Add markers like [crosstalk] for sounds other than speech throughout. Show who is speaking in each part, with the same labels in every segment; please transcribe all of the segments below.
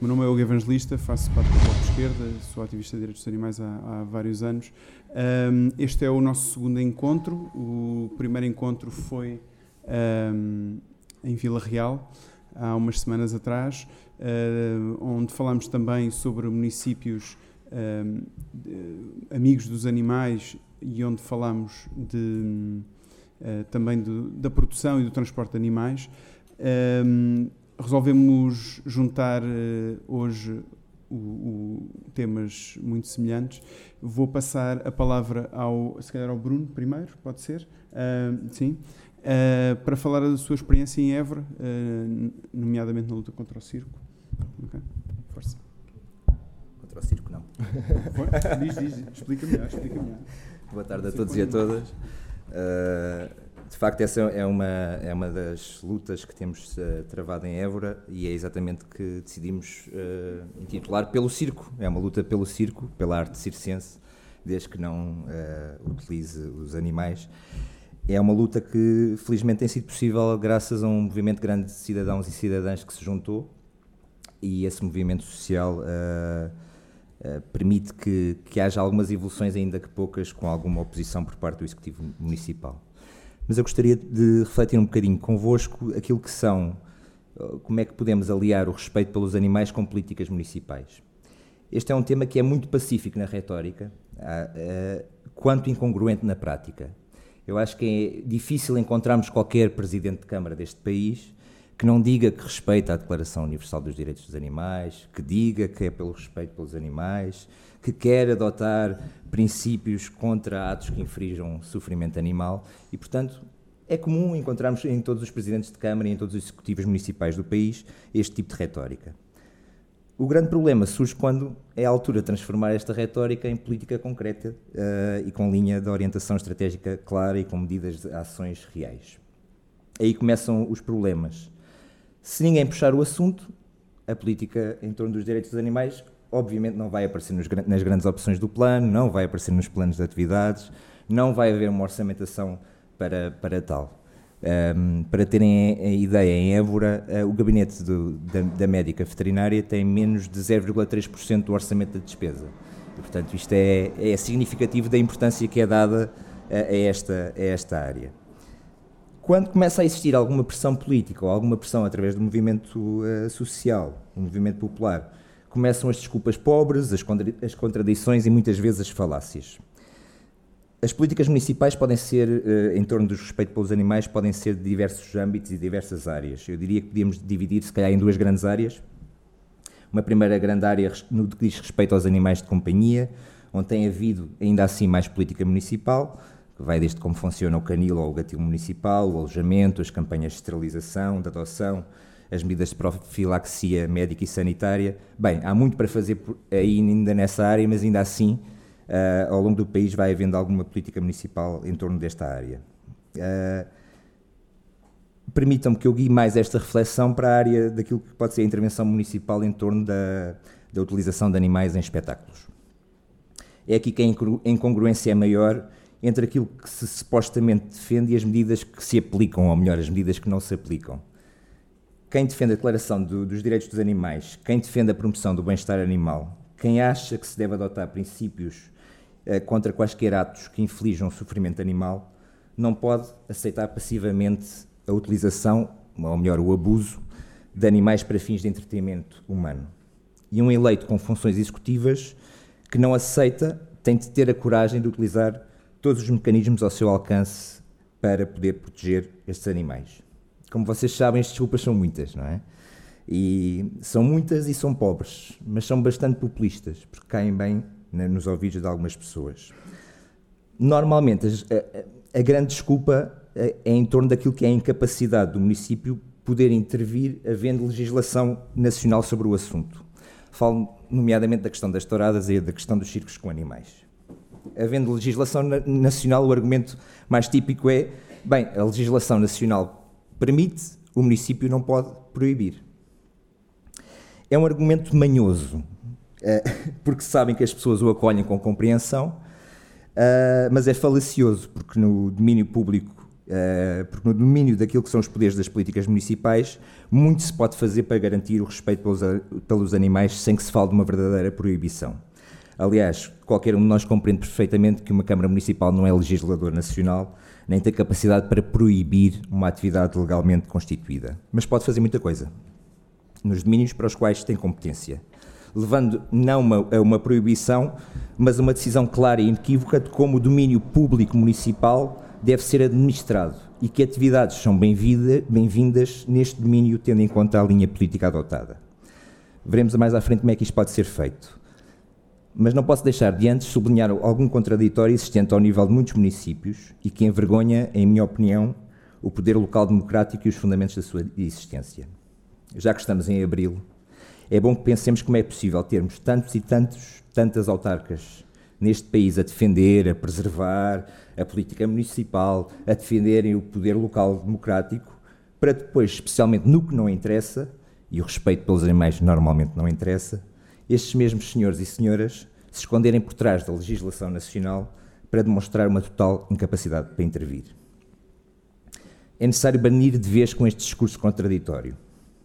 Speaker 1: O meu nome é Hugo Evangelista, faço parte do Bloco de Esquerda, sou ativista de direitos dos animais há, há vários anos. Um, este é o nosso segundo encontro. O primeiro encontro foi um, em Vila Real, há umas semanas atrás, uh, onde falámos também sobre municípios um, amigos dos animais e onde falámos de, uh, também do, da produção e do transporte de animais. Um, resolvemos juntar uh, hoje o, o, temas muito semelhantes. Vou passar a palavra ao, se calhar ao Bruno primeiro, pode ser? Uh, sim. Uh, para falar da sua experiência em Évora, nomeadamente na luta contra o circo. Okay.
Speaker 2: Força. Contra o circo, não.
Speaker 1: diz, diz, explica melhor, explica melhor.
Speaker 2: Boa tarde a todos e a todas. Uh, de facto, essa é uma, é uma das lutas que temos uh, travado em Évora e é exatamente que decidimos uh, intitular Pelo Circo. É uma luta pelo circo, pela arte circense, desde que não uh, utilize os animais. É uma luta que, felizmente, tem sido possível graças a um movimento grande de cidadãos e cidadãs que se juntou e esse movimento social permite que, que haja algumas evoluções, ainda que poucas, com alguma oposição por parte do Executivo Municipal mas eu gostaria de refletir um bocadinho convosco aquilo que são, uh, como é que podemos aliar o respeito pelos animais com políticas municipais. Este é um tema que é muito pacífico na retórica, uh, quanto incongruente na prática. Eu acho que é difícil encontrarmos qualquer presidente de Câmara deste país que não diga que respeita a Declaração Universal dos Direitos dos Animais, que diga que é pelo respeito pelos animais, que quer adotar princípios contra atos que infringam sofrimento animal e, portanto, é comum encontrarmos em todos os presidentes de Câmara e em todos os executivos municipais do país este tipo de retórica. O grande problema surge quando é a altura de transformar esta retórica em política concreta uh, e com linha de orientação estratégica clara e com medidas de ações reais. Aí começam os problemas. Se ninguém puxar o assunto, a política em torno dos direitos dos animais obviamente não vai aparecer nos, nas grandes opções do plano, não vai aparecer nos planos de atividades, não vai haver uma orçamentação para, para tal. Um, para terem a ideia, em Évora, uh, o gabinete do, da, da, médica veterinária tem menos de 0,3% do orçamento da despesa. E, portanto, isto é, é significativo da importância que é dada a, a, esta, a esta área. Quando começa a existir alguma pressão política ou alguma pressão através do movimento uh, social, do movimento popular, começam as desculpas pobres, as, contra as contradições e muitas vezes as falácias. As políticas municipais podem ser, eh, em torno do respeito pelos animais, podem ser de diversos âmbitos e diversas áreas. Eu diria que podíamos dividir, se calhar, em duas grandes áreas. Uma primeira grande área no que diz respeito aos animais de companhia, onde tem havido, ainda assim, mais política municipal, que vai desde como funciona o canil ou o gatilho municipal, o alojamento, as campanhas de esterilização, de adoção, as medidas de profilaxia médica e sanitária. Bem, há muito para fazer ainda nessa área, mas ainda assim, uh, ao longo do país vai havendo alguma política municipal em torno desta área. Uh, Permitam-me que eu guie mais esta reflexão para a área daquilo que pode ser a intervenção municipal em torno da, da utilização de animais em espetáculos. É aqui que a incongruência é maior entre aquilo que se supostamente defende e as medidas que se aplicam, ou melhor, as medidas que não se aplicam quem defende a declaração do, dos direitos dos animais, quem defende a promoção do bem-estar animal, quem acha que se deve adotar princípios eh, contra quaisquer atos que inflijam sofrimento animal, não pode aceitar passivamente a utilização, ou melhor, o abuso, de animais para fins de entretenimento humano. E um eleito com funções executivas que não aceita tem de ter a coragem de utilizar todos os mecanismos ao seu alcance para poder proteger estes animais como vocês sabem, as desculpas são muitas, não é? E são muitas e são pobres, mas são bastante populistas, porque caem bem nos ouvidos de algumas pessoas. Normalmente, a, a, grande desculpa é, é em torno daquilo que é a incapacidade do município poder intervir havendo legislação nacional sobre o assunto. Falo nomeadamente da questão das touradas e da questão dos circos com animais. Havendo legislação nacional, o argumento mais típico é: bem, a legislação nacional permite, o município não pode proibir. É um argumento manhoso, eh, [laughs] porque sabem que as pessoas o acolhem com compreensão, eh, mas é falacioso, porque no domínio público Uh, porque no domínio daquilo que são os poderes das políticas municipais, muito se pode fazer para garantir o respeito pelos, pelos animais sem que se fale de uma verdadeira proibição. Aliás, qualquer um de nós compreende perfeitamente que uma Câmara Municipal não é legislador nacional, nem tem capacidade para proibir uma atividade legalmente constituída. Mas pode fazer muita coisa, nos domínios para os quais tem competência, levando não uma, a uma proibição, mas a uma decisão clara e inequívoca de como o domínio público municipal deve ser administrado e que atividades são bem-vindas neste domínio, tendo em conta a linha política adotada. Veremos mais à frente como é que isto pode ser feito. Mas não posso deixar de antes sublinhar algum contraditório existente ao nível de muitos municípios e que envergonha, em minha opinião, o poder local democrático e os fundamentos da sua existência. Já que estamos em abril, é bom que pensemos como é possível termos tantos e tantos, tantas autarcas neste país a defender, a preservar a política municipal, a defenderem o poder local democrático, para depois, especialmente no que não interessa, e o respeito pelos animais normalmente não interessa, estes mesmos senhores e senhoras se esconderem por trás da legislação nacional para demonstrar uma total incapacidade para intervir. É necessário banir de vez com este discurso contraditório.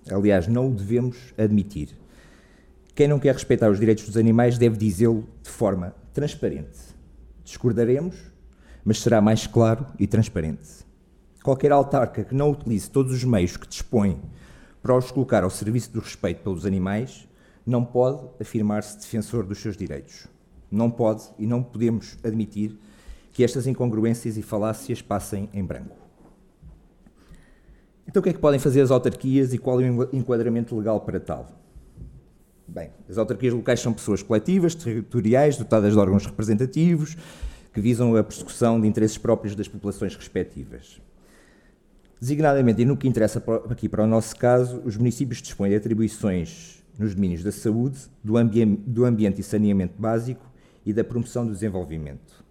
Speaker 2: Aliás, não o devemos admitir. Quem não quer respeitar os direitos dos animais deve dizê-lo de forma transparente. Discordaremos, mas será mais claro e transparente. Qualquer autarca que não utilize todos os meios que dispõe para os colocar ao serviço do respeito pelos animais não pode afirmar-se defensor dos seus direitos. Não pode e não podemos admitir que estas incongruências e falácias passem em branco. Então, o que é que podem fazer as autarquias e qual é o enquadramento legal para tal? Bem, as autarquias locais são pessoas coletivas, territoriais, dotadas de órgãos representativos, que visam a persecução de interesses próprios das populações respectivas. Designadamente, e no que interessa aqui para o nosso caso, os municípios dispõem de atribuições nos domínios da saúde, do, ambi do ambiente e saneamento básico e da promoção do desenvolvimento.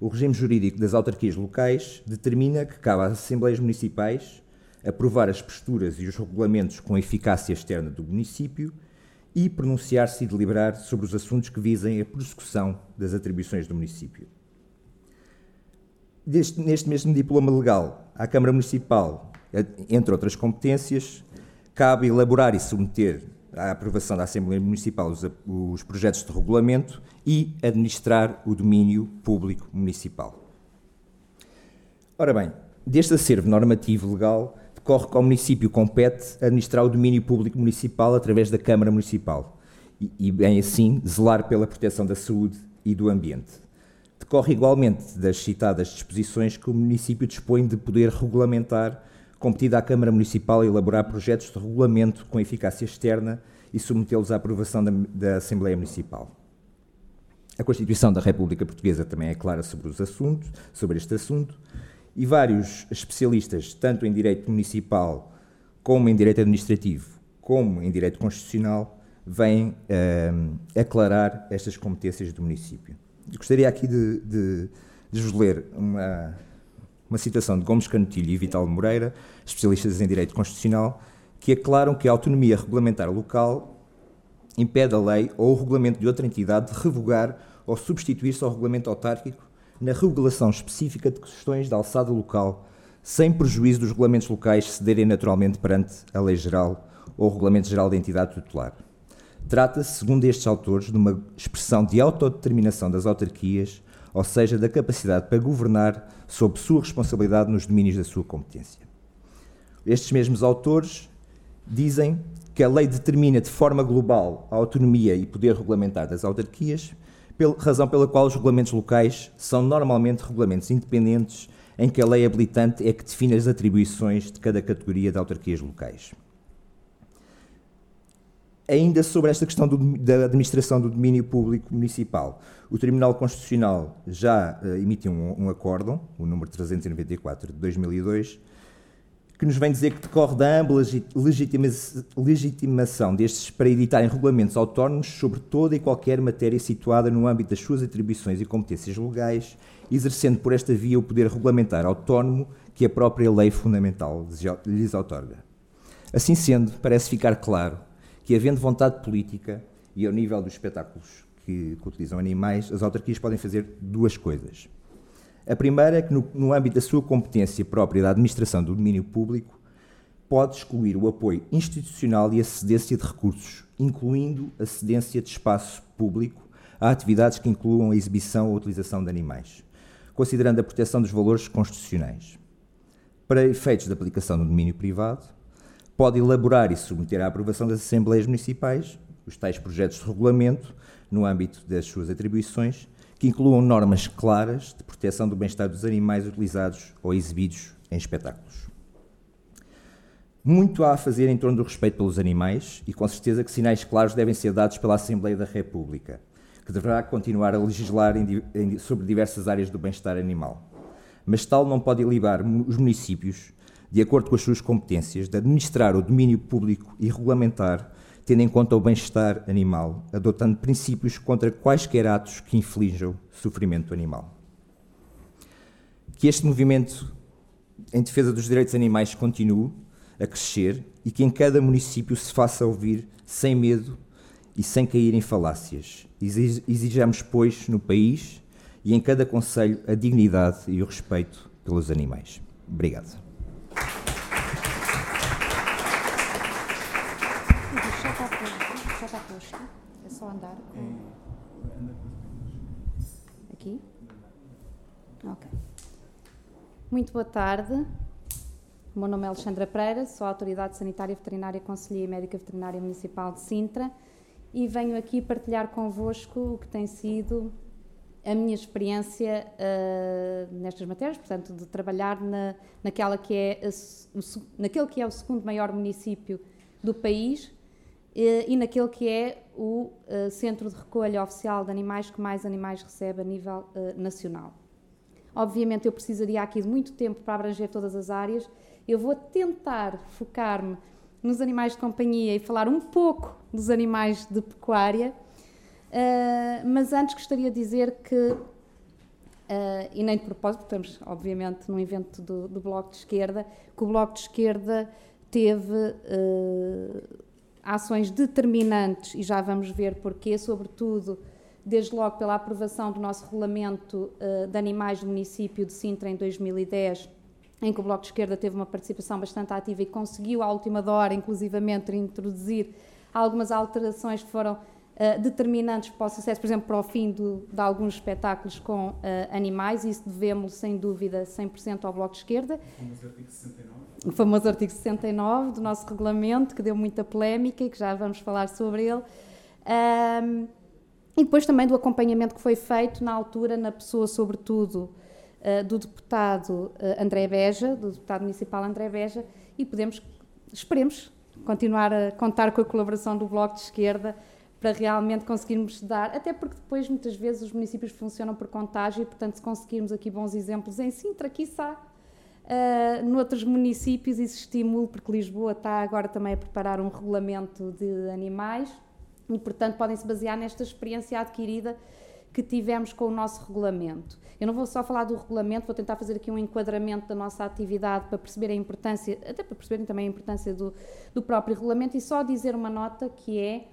Speaker 2: O regime jurídico das autarquias locais determina que cabe às Assembleias Municipais aprovar as posturas e os regulamentos com eficácia externa do município e pronunciar-se e deliberar sobre os assuntos que visem a prossecução das atribuições do município. Deste, neste mesmo diploma legal, à Câmara Municipal, entre outras competências, cabe elaborar e submeter à aprovação da Assembleia Municipal os, os projetos de regulamento e administrar o domínio público municipal. Ora bem, deste acervo normativo legal, decorre que ao município compete administrar o domínio público municipal através da Câmara Municipal e, e bem assim, zelar pela proteção da saúde e do ambiente. Decorre igualmente das citadas disposições que o município dispõe de poder regulamentar, competido à Câmara Municipal elaborar projetos de regulamento com eficácia externa e submetê-los à aprovação da, da Assembleia Municipal. A Constituição da República Portuguesa também é clara sobre os assuntos, sobre este assunto, e vários especialistas, tanto em direito municipal, como em direito administrativo, como em direito constitucional, vêm uh, aclarar estas competências do município. Gostaria aqui de, de, de vos ler uma, uma citação de Gomes Canutilho e Vital Moreira, especialistas em direito constitucional, que aclaram que a autonomia regulamentar local impede a lei ou o regulamento de outra entidade de revogar ou substituir-se ao regulamento autárquico na regulação específica de questões de alçada local, sem prejuízo dos regulamentos locais cederem naturalmente perante a lei geral ou o regulamento geral da entidade tutelar. Trata-se, segundo estes autores, de uma expressão de autodeterminação das autarquias, ou seja, da capacidade para governar sob sua responsabilidade nos domínios da sua competência. Estes mesmos autores dizem que a lei determina de forma global a autonomia e poder regulamentar das autarquias, razão pela qual os regulamentos locais são normalmente regulamentos independentes em que a lei habilitante é que define as atribuições de cada categoria de autarquias locais. Ainda sobre esta questão do, da administração do domínio público municipal, o Tribunal Constitucional já uh, emitiu um, um acórdão, o número 394 de 2002, que nos vem dizer que decorre da ampla legitimação destes para editarem regulamentos autónomos sobre toda e qualquer matéria situada no âmbito das suas atribuições e competências legais, exercendo por esta via o poder regulamentar autónomo que a própria lei fundamental lhes outorga. Assim sendo, parece ficar claro que, havendo vontade política e ao nível dos espetáculos que, que utilizam animais, as autarquias podem fazer duas coisas. A primeira é que, no, no âmbito da sua competência própria da administração do domínio público, pode excluir o apoio institucional e a cedência de recursos, incluindo a cedência de espaço público a atividades que incluam a exibição ou a utilização de animais, considerando a proteção dos valores constitucionais. Para efeitos de aplicação no domínio privado, pode elaborar e submeter à aprovação das Assembleias Municipais os tais projetos de regulamento, no âmbito das suas atribuições, que incluam normas claras de proteção do bem-estar dos animais utilizados ou exibidos em espetáculos. Muito há a fazer em torno do respeito pelos animais e, com certeza, que sinais claros devem ser dados pela Assembleia da República, que deverá continuar a legislar em, em, sobre diversas áreas do bem-estar animal. Mas tal não pode ilibar os municípios, de acordo com as suas competências, de administrar o domínio público e regulamentar, tendo em conta o bem-estar animal, adotando princípios contra quaisquer atos que inflijam sofrimento animal. Que este movimento em defesa dos direitos animais continue a crescer e que em cada município se faça ouvir sem medo e sem cair em falácias. Exijamos, pois, no país e em cada conselho a dignidade e o respeito pelos animais. Obrigado.
Speaker 3: É só andar. Aqui? Ok. Muito boa tarde. O meu nome é Alexandra Pereira, sou a Autoridade Sanitária Veterinária Conselhia e Médica Veterinária Municipal de Sintra e venho aqui partilhar convosco o que tem sido a minha experiência uh, nestas matérias, portanto, de trabalhar na, naquela que é a, o, naquele que é o segundo maior município do país uh, e naquele que é o uh, centro de recolha oficial de animais que mais animais recebe a nível nacional. Obviamente, eu precisaria aqui de muito tempo para abranger todas as áreas. Eu vou tentar focar-me nos animais de companhia e falar um pouco dos animais de pecuária, uh, mas antes gostaria de dizer que, uh, e nem de propósito, estamos obviamente num evento do, do, Bloco de Esquerda, que o Bloco de Esquerda teve uh, ações determinantes, e já vamos ver porquê, sobretudo desde logo pela aprovação do nosso regulamento de animais do município de Sintra em 2010 em que o Bloco de Esquerda teve uma participação bastante ativa e conseguiu, à última hora, inclusivamente, introduzir algumas alterações que foram uh, determinantes para o sucesso, por exemplo, para o fim do, de alguns espetáculos com uh, animais, isso devemos, sem dúvida, 100% ao Bloco de Esquerda. O famoso artigo 69. O famoso artigo 69 do nosso regulamento, que deu muita polémica e que já vamos falar sobre ele. Um, e depois também do acompanhamento que foi feito na altura, na pessoa, sobretudo, eh, do deputado uh, André Beja, do deputado municipal André Beja, e podemos, esperemos, continuar a contar com a colaboração do Bloco de Esquerda para realmente conseguirmos dar, até porque depois muitas vezes os municípios funcionam por contágio e, portanto, se conseguirmos aqui bons exemplos em Sintra, quiçá, uh, noutros municípios isso estimula, porque Lisboa está agora também a preparar um regulamento de animais e, portanto, podem-se basear nesta experiência adquirida que tivemos com o nosso regulamento. Eu não vou só falar do regulamento, vou tentar fazer aqui um enquadramento da nossa atividade para perceber a importância, até para perceberem também a importância do, do próprio regulamento e só dizer uma nota que é,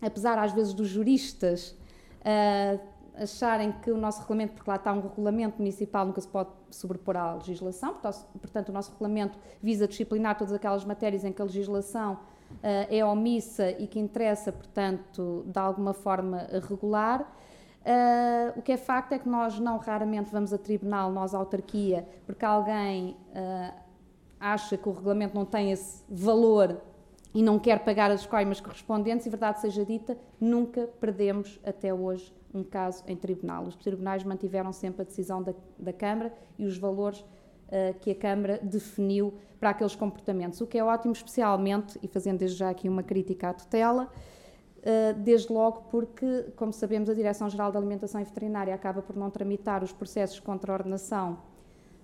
Speaker 3: apesar às vezes dos juristas uh, acharem que o nosso regulamento, porque lá está um regulamento municipal, nunca se pode sobrepor à legislação, portanto o nosso regulamento visa disciplinar todas aquelas matérias em que a legislação é omissa e que interessa, portanto, de alguma forma regular. Uh, o que é facto é que nós não raramente vamos a tribunal, nós, a autarquia, porque alguém uh, acha que o regulamento não tem esse valor e não quer pagar as coimas correspondentes, e verdade seja dita, nunca perdemos até hoje um caso em tribunal. Os tribunais mantiveram sempre a decisão da, da Câmara e os valores uh, que a Câmara definiu para aqueles comportamentos, o que é ótimo, especialmente, e fazendo desde já aqui uma crítica à tutela, eh, desde logo porque, como sabemos, a Direção-Geral da Alimentação e Veterinária acaba por não tramitar os processos contra a ordenação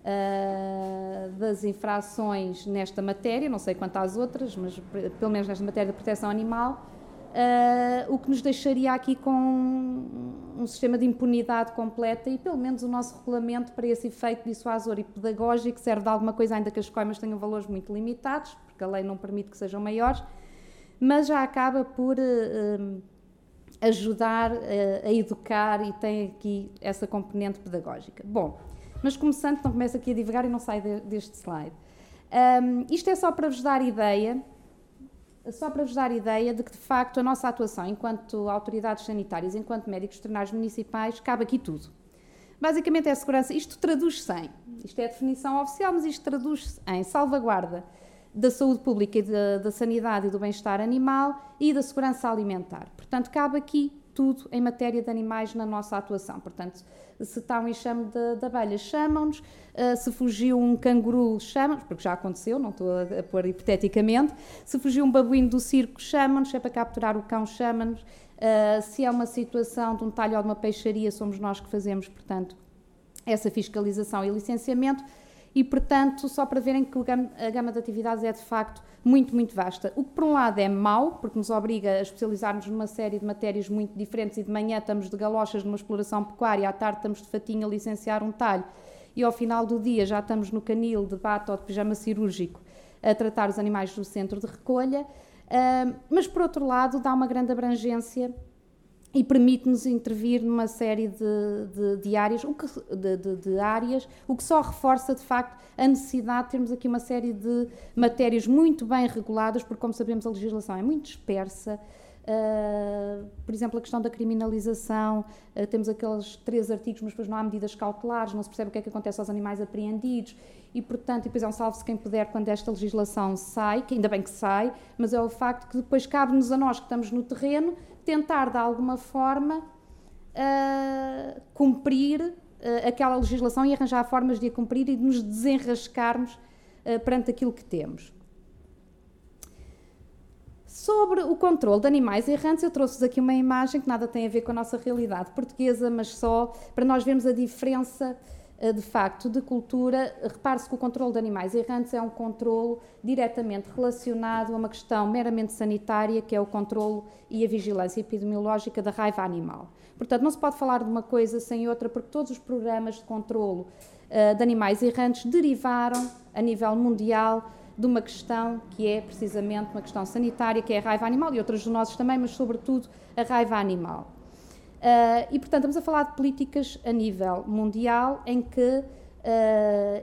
Speaker 3: uh, das infrações nesta matéria, não sei quanto às outras, mas pelo menos nesta matéria de proteção animal, uh, o que nos deixaria aqui com um sistema de impunidade completa e pelo menos o nosso regulamento para esse efeito dissuasor e pedagógico serve de alguma coisa, ainda que as coimas tenham valores muito limitados, porque a lei não permite que sejam maiores, mas já acaba por uh, ajudar uh, a educar e tem aqui essa componente pedagógica. Bom, Mas começando, não começo aqui a divagar e não saio de, deste slide. Um, isto é só para vos dar ideia, só para vos dar ideia de que, de facto, a nossa atuação enquanto autoridades sanitárias, enquanto médicos veterinários municipais, cabe aqui tudo. Basicamente é segurança, isto traduz-se em, isto é a definição oficial, mas isto traduz-se em salvaguarda da saúde pública e da, da sanidade e do bem-estar animal e da segurança alimentar. Portanto, cabe aqui tudo em matéria de animais na nossa atuação. Portanto, se está um enxame de, de abelhas, chamam-nos, uh, se fugiu um canguru, chamam-nos, porque já aconteceu, não estou a, a pôr hipoteticamente, se fugiu um babuíno do circo, chamam-nos, se é para capturar o cão, chamam-nos, uh, se é uma situação de um talho ou de uma peixaria, somos nós que fazemos, portanto, essa fiscalização e licenciamento, e, portanto, só para verem que a gama de atividades é de facto muito, muito vasta. O que, por um lado, é mau, porque nos obriga a especializarmos numa série de matérias muito diferentes e de manhã estamos de galochas numa exploração pecuária, à tarde estamos de fatinho a licenciar um talho e ao final do dia já estamos no canil de bata ou de pijama cirúrgico a tratar os animais do centro de recolha. Uh, mas, por outro lado, dá uma grande abrangência e permite-nos intervir numa série de, de, de áreas, o que, de, de, áreas, o que só reforça de facto a necessidade de termos aqui uma série de matérias muito bem reguladas, porque, como sabemos, a legislação é muito dispersa. Uh, por exemplo, a questão da criminalização, uh, temos aqueles três artigos, mas depois não há medidas cautelares, não se percebe o que é que acontece aos animais apreendidos, e portanto, e depois é um salve-se quem puder quando esta legislação sai, que ainda bem que sai, mas é o facto que depois cabe-nos a nós que estamos no terreno tentar de alguma forma uh, cumprir uh, aquela legislação e arranjar formas de a cumprir e de nos desenrascarmos uh, perante aquilo que temos. Sobre o controle de animais errantes, eu trouxe-vos aqui uma imagem que nada tem a ver com a nossa realidade portuguesa, mas só para nós vermos a diferença de facto de cultura. Repare-se que o controle de animais errantes é um controle diretamente relacionado a uma questão meramente sanitária, que é o controle e a vigilância epidemiológica da raiva animal. Portanto, não se pode falar de uma coisa sem outra, porque todos os programas de controlo uh, de animais errantes derivaram, a nível mundial, de uma questão que é precisamente uma questão sanitária, que é a raiva animal, e outras dos nossos também, mas sobretudo a raiva animal. Uh, e, portanto, estamos a falar de políticas a nível mundial em que, uh,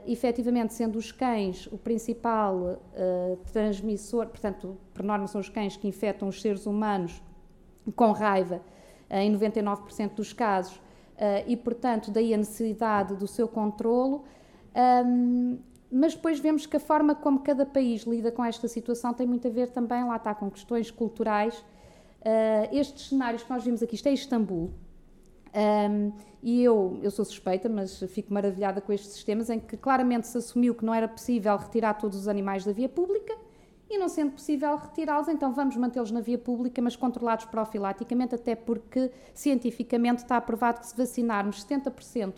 Speaker 3: efetivamente, sendo os cães o principal uh, transmissor, portanto, por norma são os cães que infectam os seres humanos com raiva em 99% dos casos, e, portanto, daí a necessidade do seu controlo. Um, mas depois vemos que a forma como cada país lida com esta situação tem muito a ver também, lá está, com questões culturais estes cenários que nós vimos aqui, isto é Istambul, um, e eu, eu sou suspeita, mas fico maravilhada com estes sistemas em que claramente se assumiu que não era possível retirar todos os animais da via pública e não sendo possível retirá-los, então vamos mantê-los na via pública, mas controlados profilaticamente, até porque cientificamente está aprovado que se vacinarmos 70%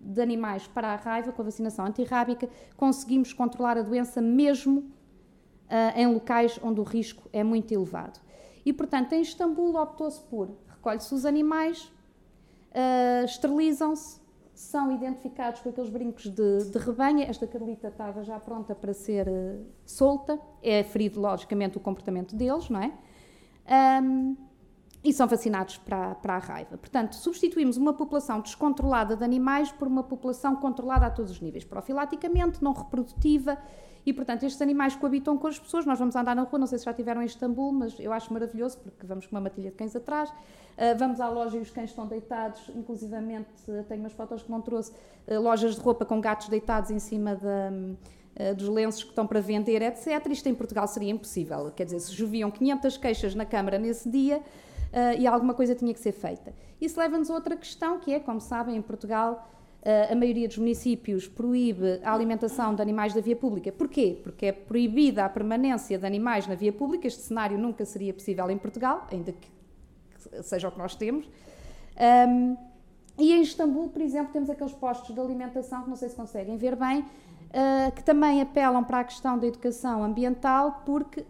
Speaker 3: de animais para a raiva com a vacinação antirrábica, conseguimos controlar a doença mesmo uh, em locais onde o risco é muito elevado. E, portanto, em Istambul optou-se por recolhe-se os animais, uh, esterilizam-se, são identificados com aqueles brincos de, de. Esta Carlita estava já pronta para ser uh, solta, é ferido, logicamente, o comportamento deles, não é? Um, e são vacinados para, para a raiva. Portanto, substituímos uma população descontrolada de animais por uma população controlada a todos os níveis, profilaticamente, não reprodutiva e, portanto, estes animais coabitam com as pessoas. Nós vamos andar na rua, não sei se já estiveram em Istambul, mas eu acho maravilhoso, porque vamos com uma matilha de cães atrás. Uh, vamos à loja e os cães estão deitados, inclusivamente, uh, tenho umas fotos que não trouxe, uh, lojas de roupa com gatos deitados em cima da, dos lenços que estão para vender, etc. Isto em Portugal seria impossível. Quer dizer, se joviam 500 queixas na Câmara nesse dia e alguma coisa tinha que ser feita. Isso leva-nos a outra questão, que é, como sabem, em Portugal a maioria dos municípios proíbe a alimentação de animais da via pública. Porquê? Porque é proibida a permanência de animais na via pública. Este cenário nunca seria possível em Portugal, ainda que seja o que nós temos. Um, e em Istambul, por exemplo, temos aqueles postos de alimentação que não sei se conseguem ver bem, uh, que também apelam para a questão da educação ambiental, porque, uh,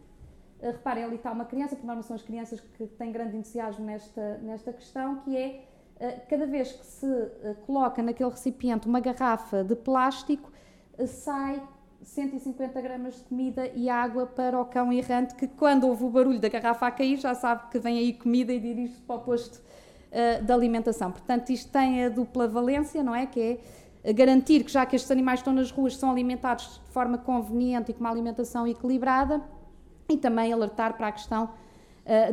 Speaker 3: reparem, ali está uma criança, por norma são as crianças que têm grande entusiasmo nesta, nesta questão, que é eh, cada vez que se eh, coloca naquele recipiente uma garrafa de plástico, eh, sai 150 gramas de comida e água para o cão errante, que quando ouve o barulho da garrafa a cair, já sabe que vem aí comida e dirige-se para o posto de alimentação. Portanto, isto tem a dupla valência, não é? Que garantir que já que estes animais estão nas ruas são alimentados de forma conveniente e com uma alimentação equilibrada e também alertar para a questão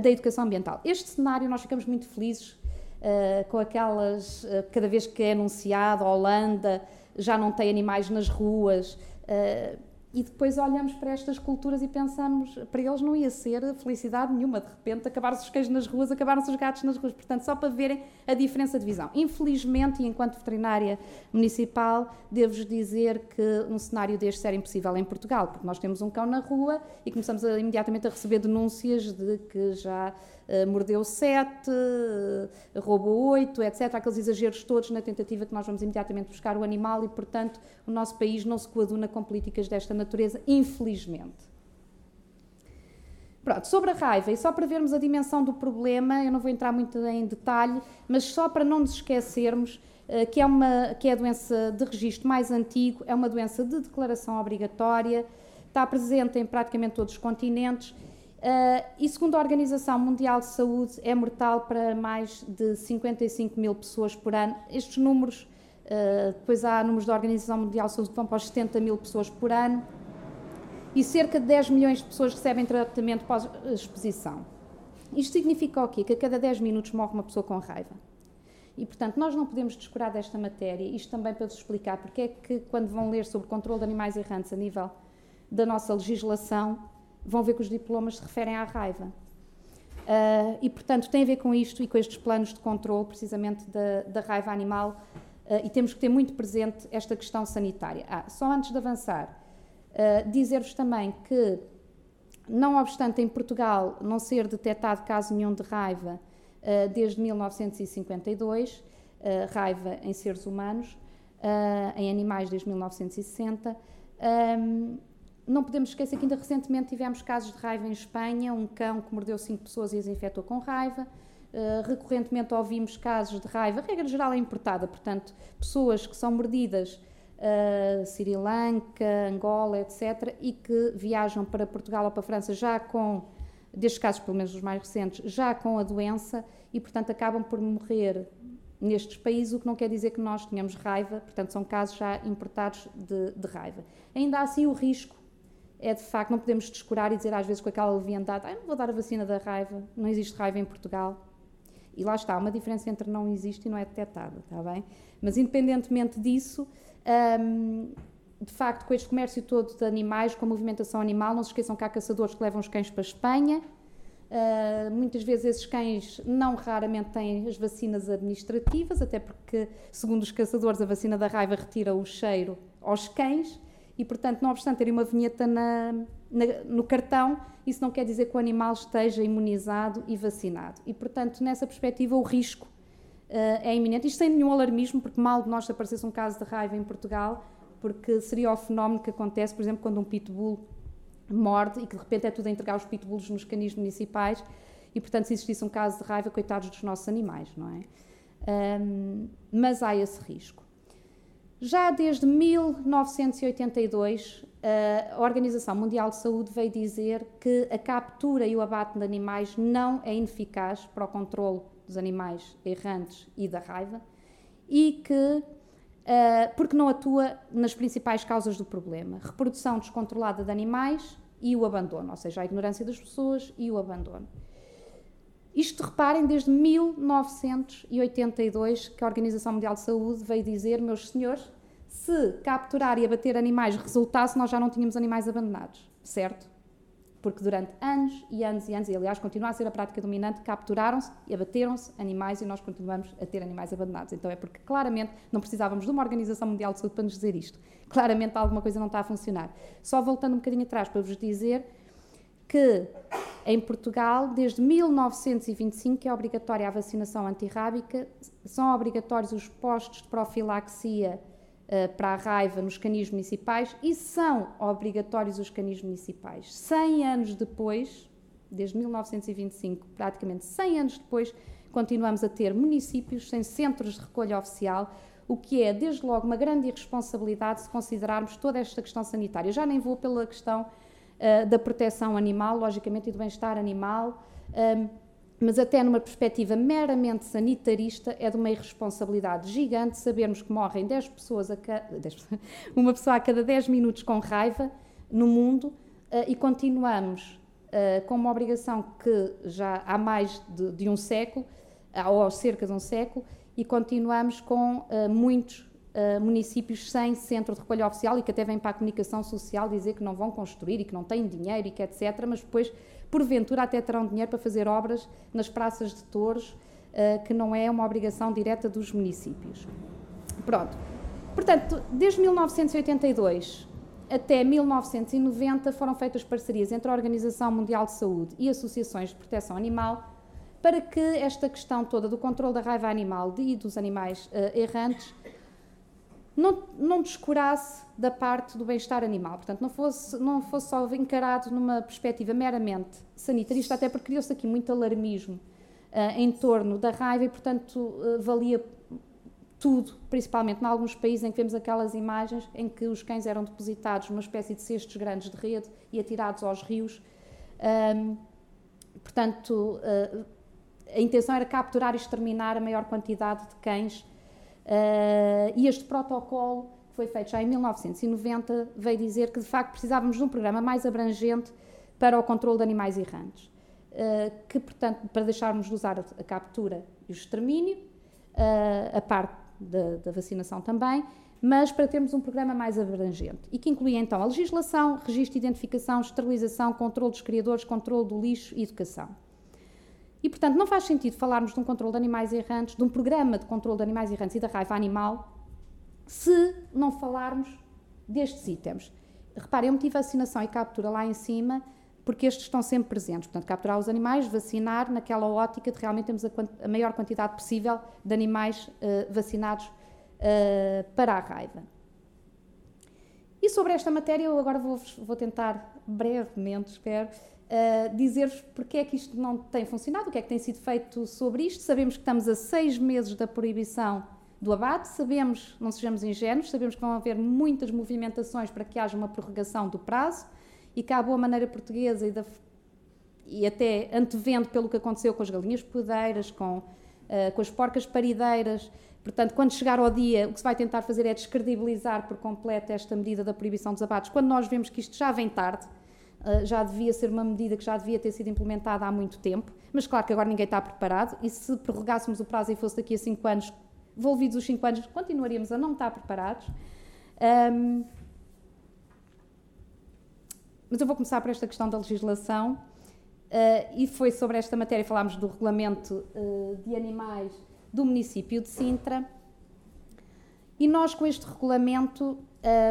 Speaker 3: da educação ambiental. Este cenário nós ficamos muito felizes uh, com aquelas, uh, cada vez que é anunciado, a Holanda já não tem animais nas ruas, e depois olhamos para estas culturas e pensamos, para eles não ia ser felicidade nenhuma, de repente acabaram-se os queijos nas ruas, acabaram-se os gatos nas ruas, portanto, só para verem a diferença de visão. Infelizmente, e enquanto veterinária municipal, devo-vos dizer que um cenário deste era impossível em Portugal, porque nós temos um cão na rua e começamos a, imediatamente a receber denúncias de que já mordeu sete, uh, roubou oito, etc. Aqueles exageros todos na tentativa que nós vamos imediatamente buscar o animal e, portanto, o nosso país não se coaduna com políticas desta natureza, infelizmente. Pronto, sobre a raiva, e só para vermos a dimensão do problema, eu não vou entrar muito em detalhe, mas só para não nos esquecermos uh, que, é uma, que é a doença de registro mais antigo, é uma doença de declaração obrigatória, está presente em praticamente todos os continentes Uh, e segundo a Organização Mundial de Saúde, é mortal para mais de 55 mil pessoas por ano. Estes números, uh, depois há números da Organização Mundial de Saúde que vão para os 70 mil pessoas por ano. E cerca de 10 milhões de pessoas recebem tratamento pós-exposição. Isto significa o quê? Que a cada 10 minutos morre uma pessoa com raiva. E, portanto, nós não podemos descurar desta matéria, isto também para vos explicar porque é que, quando vão ler sobre o controle de animais errantes a nível da nossa legislação, vão ver que os diplomas se referem à raiva. Uh, e, portanto, tem a ver com isto e com estes planos de controle, precisamente, da, da raiva animal, uh, e temos que ter muito presente esta questão sanitária. Ah, só antes de avançar, uh, dizer-vos também que, não obstante em Portugal não ser detectado caso nenhum de raiva desde 1952, raiva em seres humanos, em animais desde 1960, um, não podemos esquecer que ainda recentemente tivemos casos de raiva em Espanha, um cão que mordeu cinco pessoas e as infectou com raiva. Uh, recorrentemente ouvimos casos de raiva, regra geral é importada, portanto, pessoas que são mordidas uh, Sri Lanka, Angola, etc., e que viajam para Portugal ou para a França já com, destes casos, pelo menos os mais recentes, já com a doença e, portanto, acabam por morrer nestes países, o que não quer dizer que nós tenhamos raiva, portanto, são casos já importados de, de raiva. Ainda assim, o risco é de facto, não podemos descurar e dizer às vezes com aquela leviandade, ah, não vou dar a vacina da raiva, não existe raiva em Portugal. E lá está, uma diferença entre não existe e não é detectada, está bem? Mas independentemente disso, hum, de facto, com este comércio todo de animais, com a movimentação animal, não se esqueçam que há caçadores que levam os cães para a Espanha. Uh, muitas vezes esses cães não raramente têm as vacinas administrativas, até porque, segundo os caçadores, a vacina da raiva retira o cheiro aos cães e, portanto, não obstante ter uma vinheta na, na, no cartão, isso não quer dizer que o animal esteja imunizado e vacinado. E, portanto, nessa perspectiva, o risco uh, é iminente. Isto sem nenhum alarmismo, porque mal de nós aparecesse um caso de raiva em Portugal, porque seria o fenómeno que acontece, por exemplo, quando um pitbull morde e que de repente é tudo a entregar os pitbulls nos canis municipais e, portanto, se existisse um caso de raiva, coitados dos nossos animais, não é? Um, mas há esse risco. Já desde 1982, a Organização Mundial de Saúde veio dizer que a captura e o abate de animais não é ineficaz para o controle dos animais errantes e da raiva e que porque não atua nas principais causas do problema, reprodução descontrolada de animais e o abandono, ou seja, a ignorância das pessoas e o abandono. Isto, reparem, desde 1982 que a Organização Mundial de Saúde veio dizer, meus senhores, se capturar e abater animais resultasse, nós já não tínhamos animais abandonados, certo? Porque durante anos e anos e anos, e aliás continua a ser a prática dominante, capturaram-se e abateram-se animais e nós continuamos a ter animais abandonados. Então é porque claramente não precisávamos de uma Organização Mundial de Saúde para nos dizer isto. Claramente alguma coisa não está a funcionar. Só voltando um bocadinho atrás para vos dizer que em Portugal, desde 1925, é obrigatória a vacinação antirrábica, são obrigatórios os postos de profilaxia uh, para a raiva nos canis municipais e são obrigatórios os canis municipais. 100 anos depois, desde 1925, praticamente 100 anos depois, continuamos a ter municípios sem centros de recolha oficial, o que é, desde logo, uma grande irresponsabilidade se considerarmos toda esta questão sanitária. Já nem vou pela questão uh, da proteção animal, logicamente, e do bem-estar animal. Um, mas até numa perspectiva meramente sanitarista, é de uma irresponsabilidade gigante sabermos que morrem 10 pessoas a ca... 10... [laughs] uma pessoa a cada 10 minutos com raiva no mundo uh, e continuamos uh, com uma obrigação que já há mais de, de, um século, ou cerca de um século, e continuamos com uh, muitos municípios sem centro de recolha oficial e que até vêm para a comunicação social dizer que não vão construir e que não têm dinheiro e que etc. Mas depois porventura até terão dinheiro para fazer obras nas praças de touros, uh, que não é uma obrigação direta dos municípios. Pronto. Portanto, desde 1982 até 1990 foram feitas parcerias entre a Organização Mundial de Saúde e associações de proteção animal para que esta questão toda do controle da raiva animal e dos animais uh, errantes não, não descurasse da parte do bem-estar animal. Portanto, não fosse, não fosse só encarado numa perspectiva meramente sanitarista, até porque criou-se aqui muito alarmismo uh, em torno da raiva e, portanto, uh, valia tudo, principalmente em alguns países em que vemos aquelas imagens em que os cães eram depositados numa espécie de cestos grandes de rede e atirados aos rios. Um, portanto, uh, a intenção era capturar e exterminar a maior quantidade de cães e este protocolo, que foi feito já em 1990, veio dizer que de facto precisávamos de um programa mais abrangente para o controle de animais errantes. Uh, que, portanto, para deixarmos de usar a, captura e o extermínio, uh, a parte da, da vacinação também, mas para termos um programa mais abrangente e que incluía então a legislação, registro de identificação, esterilização, controle dos criadores, controle do lixo e educação. E, portanto, não faz sentido falarmos de um controle de animais errantes, de um programa de controle de animais errantes e da raiva animal, se não falarmos destes itens. Reparem, eu meti vacinação e captura lá em cima, porque estes estão sempre presentes. Portanto, capturar os animais, vacinar naquela ótica de realmente termos a, a maior quantidade possível de animais uh, vacinados uh, para a raiva. E sobre esta matéria, eu agora vou, vou tentar brevemente, espero, uh, dizer-vos porque é que isto não tem funcionado, o que é que tem sido feito sobre isto. Sabemos que estamos a seis meses da proibição do abate, sabemos, não sejamos ingênuos, sabemos que vão haver muitas movimentações para que haja uma prorrogação do prazo e que, à boa maneira portuguesa e, da, e até antevendo pelo que aconteceu com as galinhas podeiras, com, uh, com as porcas parideiras, Portanto, quando chegar ao dia, o que se vai tentar fazer é descredibilizar por completo esta medida da proibição dos abates, quando nós vemos que isto já vem tarde, já devia ser uma medida que já devia ter sido implementada há muito tempo, mas claro que agora ninguém está preparado e se prorrogássemos o prazo e fosse daqui a 5 anos, envolvidos os 5 anos, continuaríamos a não estar preparados. Um, mas eu vou começar por esta questão da legislação uh, e foi sobre esta matéria falámos do regulamento uh, de animais do município de Sintra e nós com este regulamento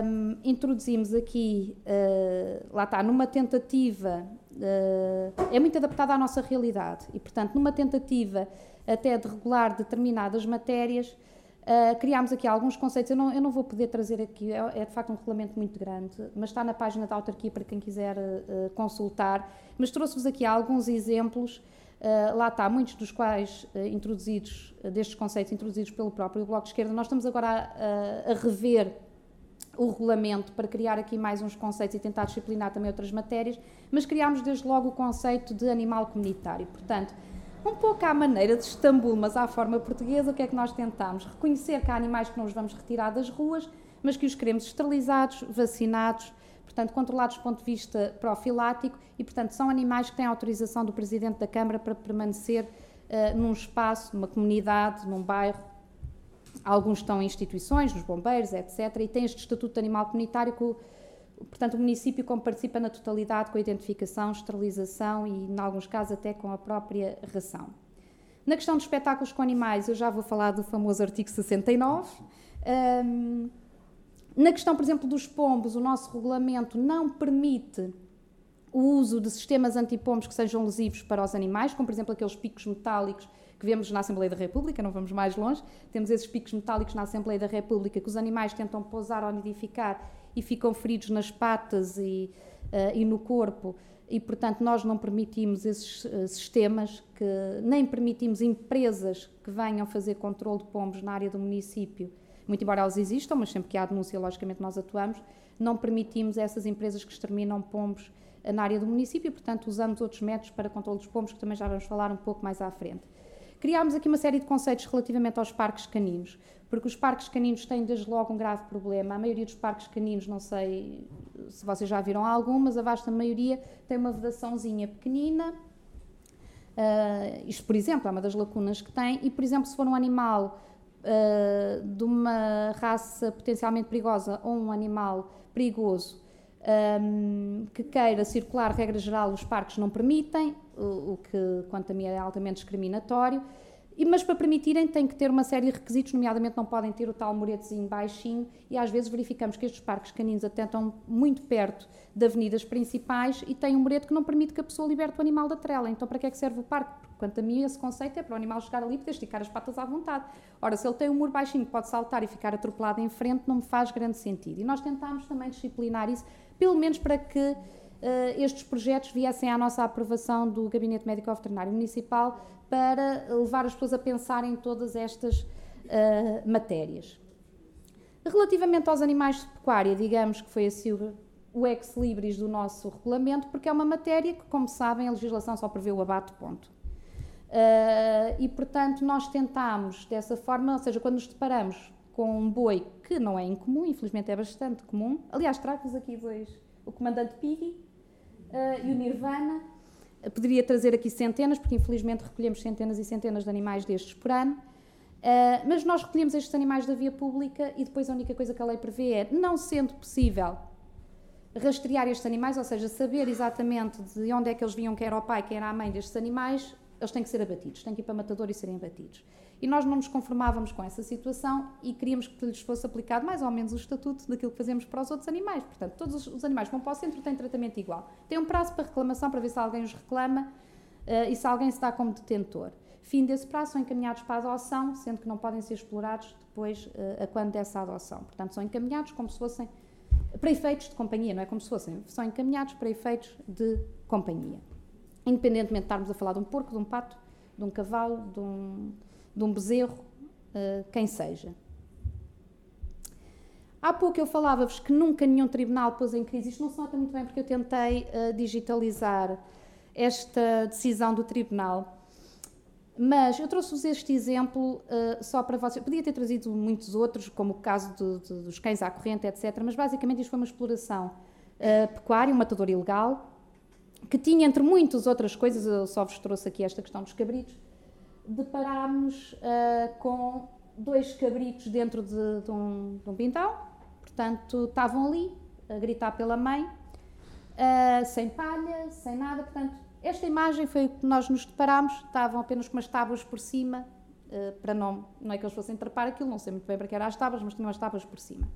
Speaker 3: um, introduzimos aqui, uh, lá está, numa tentativa, uh, é muito adaptada à nossa realidade e, portanto, numa tentativa até de regular determinadas matérias, uh, criámos aqui alguns conceitos. Eu não, eu não vou poder trazer aqui, é, é, de facto um regulamento muito grande, mas está na página da autarquia para quem quiser consultar. Mas trouxe-vos aqui alguns exemplos. Uh, lá está, muitos dos quais uh, introduzidos, uh, destes conceitos introduzidos pelo próprio Bloco de Esquerda. Nós estamos agora a, a, rever o regulamento para criar aqui mais uns conceitos e tentar disciplinar também outras matérias, mas criámos desde logo o conceito de animal comunitário. Portanto, um pouco à maneira de Istambul, mas à forma portuguesa, o que é que nós tentamos? Reconhecer que há animais que não os vamos retirar das ruas, mas que os queremos esterilizados, vacinados, portanto, controlados do ponto de vista profilático e, portanto, são animais que têm autorização do Presidente da Câmara para permanecer uh, num espaço, numa comunidade, num bairro, Alguns estão em instituições, nos bombeiros, etc. E tem este estatuto de animal comunitário que, portanto, o município como participa na totalidade com a identificação, esterilização e, em alguns casos, até com a própria ração. Na questão de espetáculos com animais, eu já vou falar do famoso artigo 69. Um, na questão, por exemplo, dos pombos, o nosso regulamento não permite o uso de sistemas antipombos que sejam lesivos para os animais, como, por exemplo, aqueles picos metálicos que vemos na Assembleia da República, não vamos mais longe, temos esses picos metálicos na Assembleia da República que os animais tentam pousar ou nidificar e ficam feridos nas patas e, uh, e no corpo. E, portanto, nós não permitimos esses uh, sistemas, que nem permitimos empresas que venham fazer controle de pombos na área do município, muito embora elas existam, mas sempre que há denúncia, logicamente, nós atuamos, não permitimos essas empresas que exterminam pombos na área do município, portanto usamos outros métodos para controle dos pombos, que também já vamos falar um pouco mais à frente. Criámos aqui uma série de conceitos relativamente aos parques caninos, porque os parques caninos têm desde logo um grave problema. A maioria dos parques caninos, não sei se vocês já viram algum, mas a vasta maioria tem uma vedaçãozinha pequenina. Uh, isto, por exemplo, é uma das lacunas que tem. E, por exemplo, se for um animal uh, de uma raça potencialmente perigosa ou um animal perigoso um, que queira circular, regra geral, os parques não permitem, o, o que, quanto a mim, é altamente discriminatório. E, mas para permitirem tem que ter uma série de requisitos, nomeadamente não podem ter o tal muretezinho baixinho e às vezes verificamos que estes parques caninos até estão muito perto de avenidas principais e têm um murete que não permite que a pessoa liberte o animal da trela. Então para que é que serve o parque? Quanto a mim esse conceito é para o animal chegar ali e poder esticar as patas à vontade. Ora, se ele tem um muro baixinho que pode saltar e ficar atropelado em frente, não me faz grande sentido. E nós tentámos também disciplinar isso, pelo menos para que Uh, estes projetos viessem à nossa aprovação do Gabinete Médico Veterinário Municipal para levar as pessoas a pensar em todas estas uh, matérias. Relativamente aos animais de pecuária, digamos que foi assim o, o ex-libris do nosso regulamento, porque é uma matéria que, como sabem, a legislação só prevê o abate, ponto. Uh, e, portanto, nós tentámos dessa forma, ou seja, quando nos deparamos com um boi que não é incomum, infelizmente é bastante comum, aliás, trago-vos aqui dois, o comandante Piggy uh, e o Nirvana. Poderia trazer aqui centenas, porque infelizmente recolhemos centenas e centenas de animais destes por ano. Uh, mas nós recolhemos estes animais da via pública e depois a única coisa que a lei prevê é, não sendo possível rastrear estes animais, ou seja, saber exatamente de onde é que eles vinham, quer o pai, quer a mãe destes animais, eles têm que ser abatidos, têm que ir para matador e serem abatidos. E nós não nos conformávamos com essa situação e queríamos que lhes fosse aplicado mais ou menos o estatuto daquilo que fazemos para os outros animais. Portanto, todos os animais que vão para o centro têm tratamento igual. Tem um prazo para reclamação para ver se alguém os reclama uh, e se alguém se dá como detentor. Fim desse prazo, são encaminhados para a adoção, sendo que não podem ser explorados depois uh, a quando dessa adoção. Portanto, são encaminhados como se fossem para efeitos de companhia, não é como se fossem, são encaminhados para efeitos de companhia. Independentemente de estarmos a falar de um porco, de um pato, de um cavalo, de um, de um bezerro, uh, quem seja. Há pouco eu falava-vos que nunca nenhum tribunal pôs em crise, isto não se nota muito bem porque eu tentei uh, digitalizar esta decisão do tribunal, mas eu trouxe-vos este exemplo uh, só para vocês. Podia ter trazido muitos outros, como o caso dos cães à corrente, etc., mas basicamente isto foi uma exploração uh, pecuária, um matador ilegal, que tinha, entre muitas outras coisas, eu só vos trouxe aqui esta questão dos cabritos, deparámos uh, com dois cabritos dentro de, de, um, de um portanto, estavam ali a gritar pela mãe, uh, sem palha, sem nada, portanto, esta imagem foi o que nós nos deparámos, estavam apenas com umas tábuas por cima, uh, para não, não é que eles fossem trepar aquilo, não sei muito bem para que eram as tábuas, mas tinham as tábuas por cima.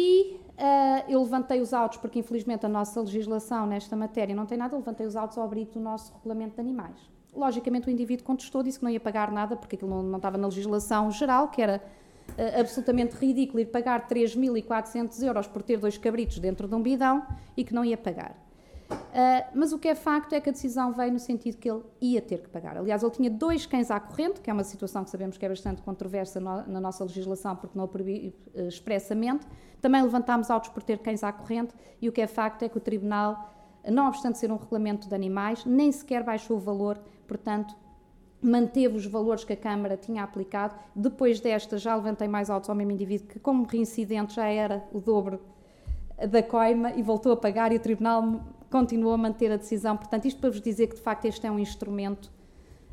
Speaker 3: E uh, eu levantei os autos, porque infelizmente a nossa legislação nesta matéria não tem nada, levantei os autos ao abrigo do nosso regulamento de animais. Logicamente, o indivíduo contestou, disse que não ia pagar nada, porque aquilo não, não estava na legislação geral, que era uh, absolutamente ridículo ir pagar 3.400 euros por ter dois cabritos dentro de um bidão e que não ia pagar. Uh, mas o que é facto é que a decisão veio no sentido que ele ia ter que pagar. Aliás, ele tinha dois cães à corrente, que é uma situação que sabemos que é bastante controversa no, na nossa legislação, porque não o proíbe uh, expressamente. Também levantámos autos por ter cães à corrente, e o que é facto é que o Tribunal, não obstante ser um regulamento de animais, nem sequer baixou o valor portanto, manteve os valores que a Câmara tinha aplicado. Depois desta, já levantei mais altos ao mesmo indivíduo, que, como reincidente, já era o dobro da coima e voltou a pagar, e o Tribunal continuou a manter a decisão. Portanto, isto para vos dizer que, de facto, este é um instrumento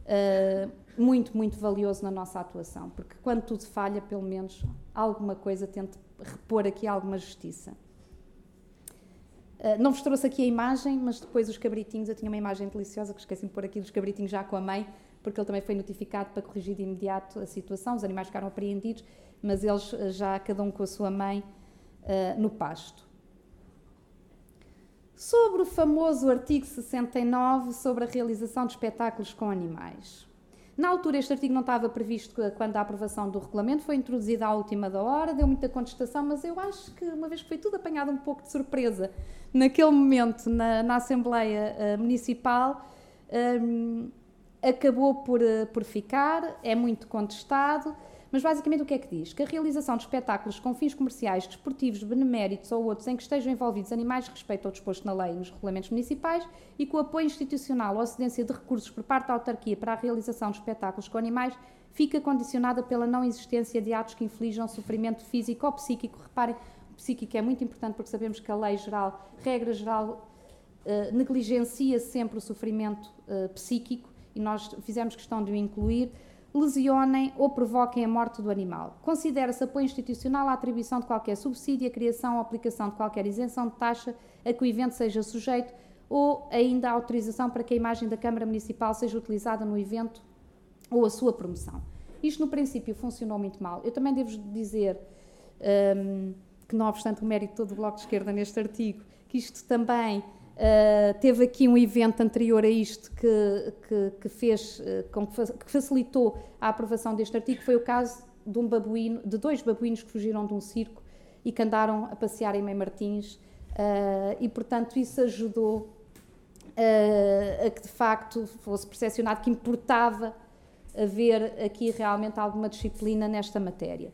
Speaker 3: uh, muito, muito valioso na nossa atuação, porque quando tudo falha, pelo menos alguma coisa tente repor aqui alguma justiça. Uh, não vos trouxe aqui a imagem, mas depois os cabritinhos, eu tinha uma imagem deliciosa que esqueci de pôr aqui dos cabritinhos já com a mãe, porque ele também foi notificado para corrigir de imediato a situação. Os animais ficaram apreendidos, mas eles uh, já cada um com a sua mãe uh, no pasto. Sobre o famoso artigo 69 sobre a realização de espetáculos com animais. Na altura, este artigo não estava previsto quando a aprovação do regulamento foi introduzido à última da hora, deu muita contestação, mas eu acho que, uma vez que foi tudo apanhado um pouco de surpresa naquele momento na, na Assembleia uh, Municipal, um, acabou por, uh, por ficar, é muito contestado, Mas basicamente o que é que diz? Que a realização de espetáculos com fins comerciais, desportivos, beneméritos ou outros em que estejam envolvidos animais respeito ao disposto na lei e nos regulamentos municipais e com apoio institucional ou cedência de recursos por parte da autarquia para a realização de espetáculos com animais fica condicionada pela não existência de atos que inflijam sofrimento físico ou psíquico. Reparem, psíquico é muito importante porque sabemos que a lei geral, regra geral, eh, negligencia sempre o sofrimento uh, psíquico e nós fizemos questão de o incluir, lesionem ou provoquem a morte do animal. Considera-se apoio institucional a atribuição de qualquer subsídio, a criação ou aplicação de qualquer isenção de taxa a que o evento seja sujeito ou ainda a autorização para que a imagem da Câmara Municipal seja utilizada no evento ou a sua promoção. Isto, no princípio, funcionou muito mal. Eu também devo dizer um, que, não obstante o mérito todo do Bloco de Esquerda neste artigo, que isto também Uh, teve aqui um evento anterior a isto que, que, que fez, uh, com, que facilitou a aprovação deste artigo, foi o caso de um babuíno, de dois babuínos que fugiram de um circo e que andaram a passear em Mãe Martins uh, e, portanto, isso ajudou a que, de facto, fosse percepcionado que importava haver aqui realmente alguma disciplina nesta matéria.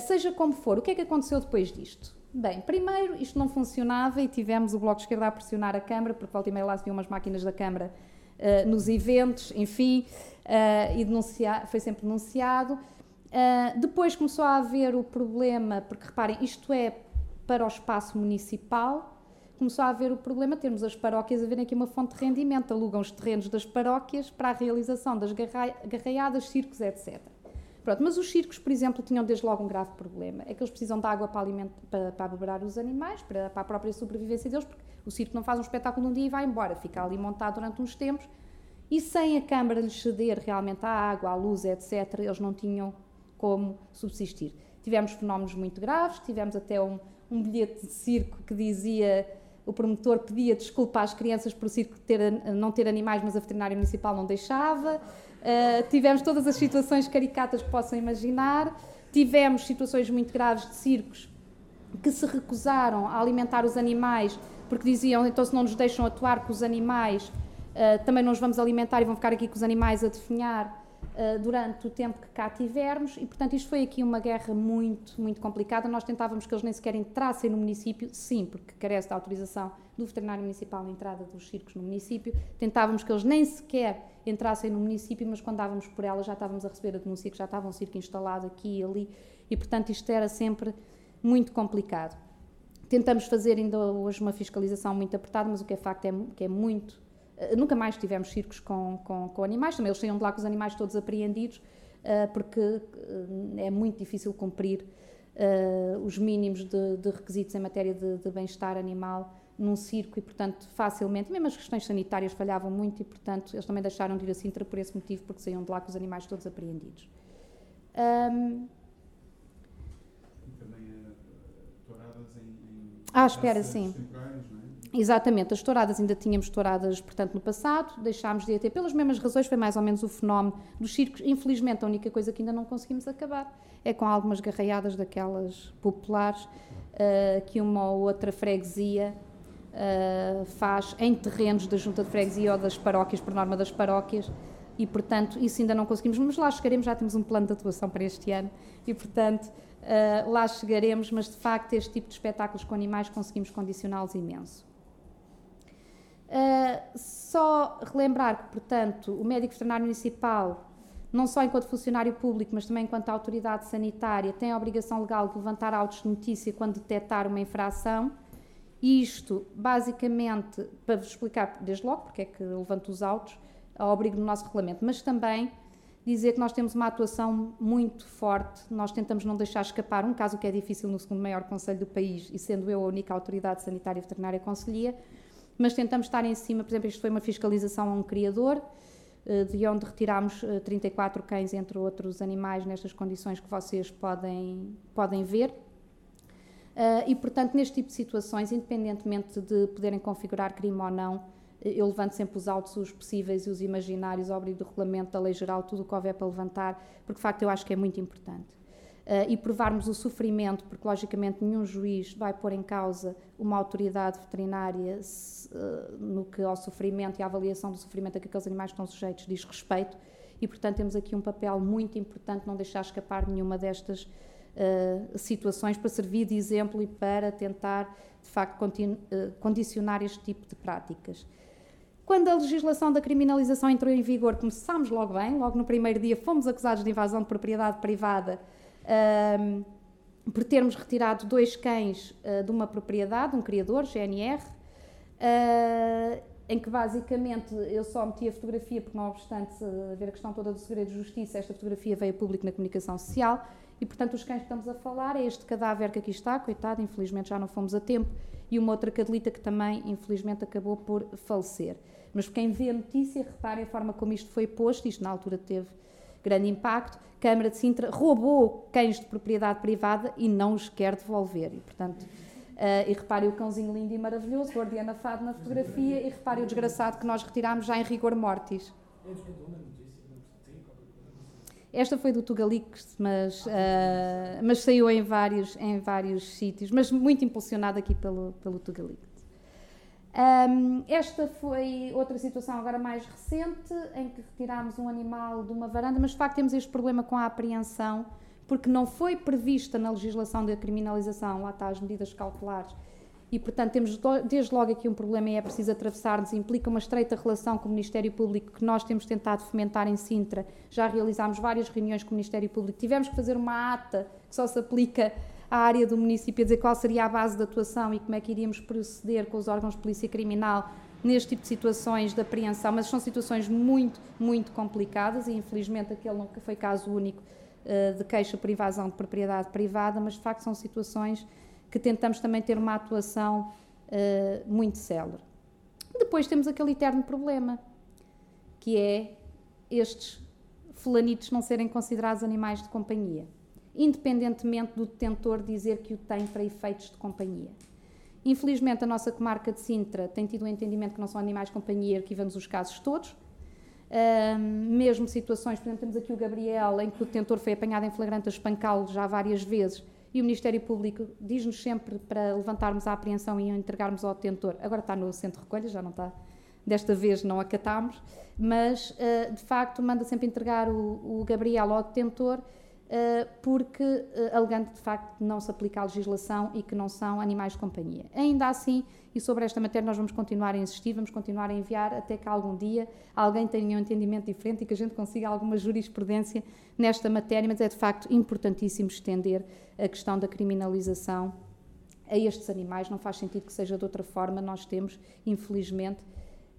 Speaker 3: seja como for, o que é que aconteceu depois disto? Bem, primeiro, isto não funcionava e tivemos o Bloco de Esquerda a pressionar a Câmara, porque volta e meia lá se umas máquinas da Câmara uh, nos eventos, enfim, uh, e denunciar, foi sempre denunciado. Uh, depois começou a haver o problema, porque reparem, isto é para o espaço municipal, começou a haver o problema termos as paróquias a verem aqui uma fonte de rendimento, alugam os terrenos das paróquias para a realização das garraiadas, circos, etc. Pronto, mas os circos, por exemplo, tinham desde logo um grave problema. É que eles precisam de água para, aliment para, para os animais, para, para, a própria sobrevivência deles, porque o circo não faz um espetáculo num dia e vai embora, fica ali montado durante uns tempos. E sem a Câmara lhes ceder realmente a água, a luz, etc., eles não tinham como subsistir. Tivemos fenómenos muito graves, tivemos até um, um bilhete de circo que dizia o promotor pedia desculpa às crianças por o circo ter, não ter animais, mas a veterinária municipal não deixava. Uh, tivemos todas as situações caricatas que possam imaginar, tivemos situações muito graves de circos que se recusaram a alimentar os animais porque diziam então se não nos deixam atuar com os animais uh, também não os vamos alimentar e vão ficar aqui com os animais a definhar uh, durante o tempo que cá tivermos e portanto isto foi aqui uma guerra muito muito complicada nós tentávamos que eles nem sequer entrassem no município sim porque carece da autorização do veterinário municipal na entrada dos circos no município tentávamos que eles nem sequer entrassem no município, mas quando dávamos por ela já estávamos a receber a denúncia que já estava um circo instalado aqui e ali, e portanto isto era sempre muito complicado. Tentamos fazer ainda hoje uma fiscalização muito apertada, mas o que é facto é que é muito. Eh, nunca mais tivemos circos com, com, com animais, também eles saíam de lá com os animais todos apreendidos, uh, porque uh, é muito difícil cumprir os mínimos de, de, requisitos em matéria de, de bem-estar animal num circo e, portanto, facilmente, mesmo as questões sanitárias falhavam muito e, portanto, eles também deixaram de ir a Sintra por esse motivo, porque saíam de lá com os animais todos apreendidos. Um,
Speaker 1: também touradas em, em
Speaker 3: Ah, espera, sim. É? Exatamente, as touradas ainda tínhamos touradas, portanto, no passado, deixámos de ter, pelas mesmas razões, foi mais ou menos o fenómeno dos circos. Infelizmente, a única coisa que ainda não conseguimos acabar é com algumas garraiadas daquelas populares, uh, que uma ou outra freguesia uh, faz em terrenos da junta de freguesia ou das paróquias, por norma das paróquias, e portanto isso ainda não conseguimos, mas lá chegaremos, já temos um plano de atuação para este ano, e portanto uh, lá chegaremos, mas de facto este tipo de espetáculos com animais conseguimos condicioná-los imenso. Uh, só relembrar que, portanto, o médico veterinário municipal, não só enquanto funcionário público, mas também enquanto autoridade sanitária, tem a obrigação legal de levantar autos de notícia quando detectar uma infração. Isto, basicamente, para vos explicar desde logo porque é que levanto os autos, ao abrigo do nosso regulamento, mas também dizer que nós temos uma atuação muito forte, nós tentamos não deixar escapar um caso que é difícil no segundo maior conselho do país, e sendo eu a única autoridade sanitária veterinária conselhia, mas tentamos estar em cima, por exemplo, isto foi uma fiscalização a um criador, eh, de onde retirámos 34 eh, cães, entre outros animais, nestas condições que vocês podem, podem ver, Uh, e, portanto, neste tipo de situações, independentemente de poderem configurar crime ou não, eh, eu levanto sempre os autos, os possíveis e os imaginários, ao abrigo do regulamento, da lei geral, tudo o que houver para levantar, porque de facto eu acho que é muito importante. Uh, e provarmos o sofrimento, porque logicamente nenhum juiz vai pôr em causa uma autoridade veterinária se, uh, no que ao sofrimento e à avaliação do sofrimento a que aqueles animais estão sujeitos diz respeito, e, portanto, temos aqui um papel muito importante, não deixar escapar nenhuma destas uh, situações para servir de exemplo e para tentar, de facto, condicionar este tipo de práticas. Quando a legislação da criminalização entrou em vigor, começámos logo bem, logo no primeiro dia fomos acusados de invasão de propriedade privada uh, por termos retirado dois cães de uma propriedade, um criador, GNR, em que basicamente eu só meti a fotografia, porque não obstante haver a questão toda do segredo de justiça, esta fotografia veio a público na comunicação social e, portanto, os cães que estamos a falar é este cadáver que aqui está, coitado, infelizmente já não fomos a tempo, e uma outra cadelita que também, infelizmente, acabou por falecer. Mas quem vê a notícia, reparem a forma como isto foi posto, isto na altura teve grande impacto, Câmara de Sintra roubou cães de propriedade privada e não os quer devolver, e, portanto Uh, e reparem o cãozinho lindo e maravilhoso, guardiana fado na fotografia, e reparem o desgraçado que nós retirámos já em rigor mortis. Esta foi do Tugalix, mas, uh, mas saiu em vários, em vários sítios, mas muito impulsionada aqui pelo, pelo Tugalix. Um, esta foi outra situação agora mais recente, em que retirámos um animal de uma varanda, mas de facto temos este problema com a apreensão porque não foi prevista na legislação da criminalização, lá está as medidas cautelares, e portanto temos desde logo aqui um problema e é preciso atravessar-nos, implica uma estreita relação com o Ministério Público que nós temos tentado fomentar em Sintra, já realizámos várias reuniões com o Ministério Público, tivemos que fazer uma ata que só se aplica à área do município, a dizer qual seria a base de atuação e como é que iríamos proceder com os órgãos de polícia criminal neste tipo de situações de apreensão, mas são situações muito, muito complicadas e infelizmente aquele nunca foi caso único eh, de queixa por invasão de propriedade privada, mas de facto são situações que tentamos também ter uma atuação uh, muito célere. Depois temos aquele eterno problema, que é estes fulanitos não serem considerados animais de companhia, independentemente do detentor dizer que o tem para efeitos de companhia. Infelizmente, a nossa comarca de Sintra tem tido o um entendimento que não são animais de companhia, arquivamos os casos todos, mesmo situações, por exemplo, temos aqui o Gabriel, em que o detentor foi apanhado em flagrante a espancá-lo já várias vezes e o Ministério Público diz-nos sempre para levantarmos a apreensão e entregarmos ao detentor. Agora está no centro de recolha, já não está. Desta vez não acatámos, mas uh, de facto manda sempre entregar o, o Gabriel ao detentor porque, uh, alegando de facto não se aplica a legislação e que não são animais de companhia. Ainda assim, e sobre esta matéria nós vamos continuar a insistir, vamos continuar a enviar até que algum dia alguém tenha um entendimento diferente e que a gente consiga alguma jurisprudência nesta matéria, mas é de facto importantíssimo estender a questão da criminalização a estes animais, não faz sentido que seja de outra forma, nós temos, infelizmente,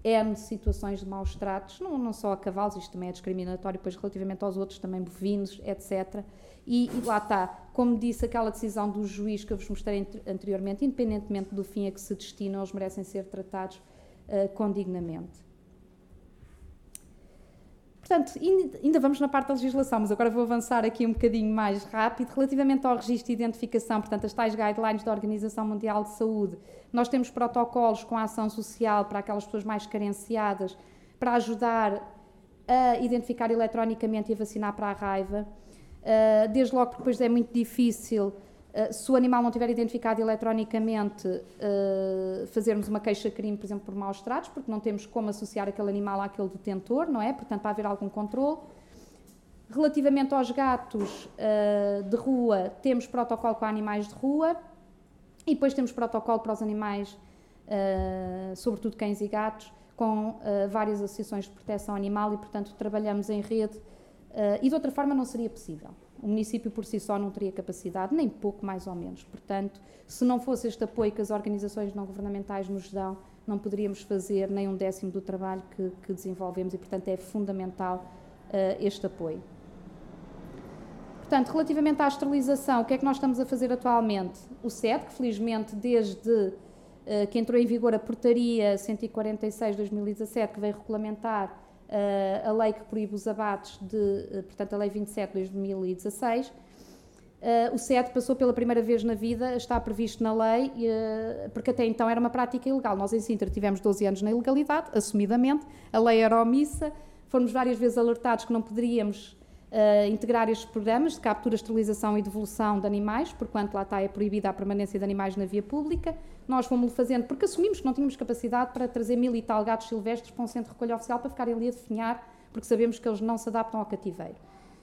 Speaker 3: N situações de maus tratos, não, não só a cavalos, isto também é discriminatório, depois relativamente aos outros, também bovinos, etc. E, e, lá está, como disse aquela decisão do juiz que eu vos mostrei anteriormente, independentemente do fim a que se destinam, eles merecem ser tratados uh, com dignamente. Portanto, ainda vamos na parte da legislação, mas agora vou avançar aqui um bocadinho mais rápido. Relativamente ao registro de identificação, portanto, as tais guidelines da Organização Mundial de Saúde, nós temos protocolos com a ação social para aquelas pessoas mais carenciadas, para ajudar a identificar eletrónicamente e a vacinar para a raiva. Ah, desde logo, depois é muito difícil se o animal não tiver identificado eletrónicamente, uh, fazermos uma queixa-crime, por exemplo, por maus tratos, porque não temos como associar aquele animal àquele detentor, não é? Portanto, para haver algum controle. Relativamente aos gatos uh, de rua, temos protocolo para animais de rua e depois temos protocolo para os animais, sobretudo cães e gatos, com várias associações de proteção animal e, portanto, trabalhamos em rede e de outra forma não seria possível. O município por si só não teria capacidade, nem pouco mais ou menos. Portanto, se não fosse este apoio que as organizações não governamentais nos dão, não poderíamos fazer nem um décimo do trabalho que, que desenvolvemos e, portanto, é fundamental uh, este apoio. Portanto, relativamente à esterilização, o que é que nós estamos a fazer atualmente? O SED, que felizmente desde uh, que entrou em vigor a portaria 146-2017, que veio regulamentar a lei que proíbe os abates de, uh, portanto, a lei 27 de 2016. Uh, o CET passou pela primeira vez na vida, está previsto na lei, porque até então era uma prática ilegal. Nós em Sintra tivemos 12 anos na ilegalidade, assumidamente, a lei era omissa, fomos várias vezes alertados que não poderíamos uh, integrar estes programas de captura, esterilização e devolução de animais, porquanto lá está é proibida a permanência de animais na via pública. Nós fomos fazendo, porque assumimos que não tínhamos capacidade para trazer mil e tal gatos silvestres para um centro de recolha oficial para ficarem ali a definhar porque sabemos que eles não se adaptam ao cativeiro.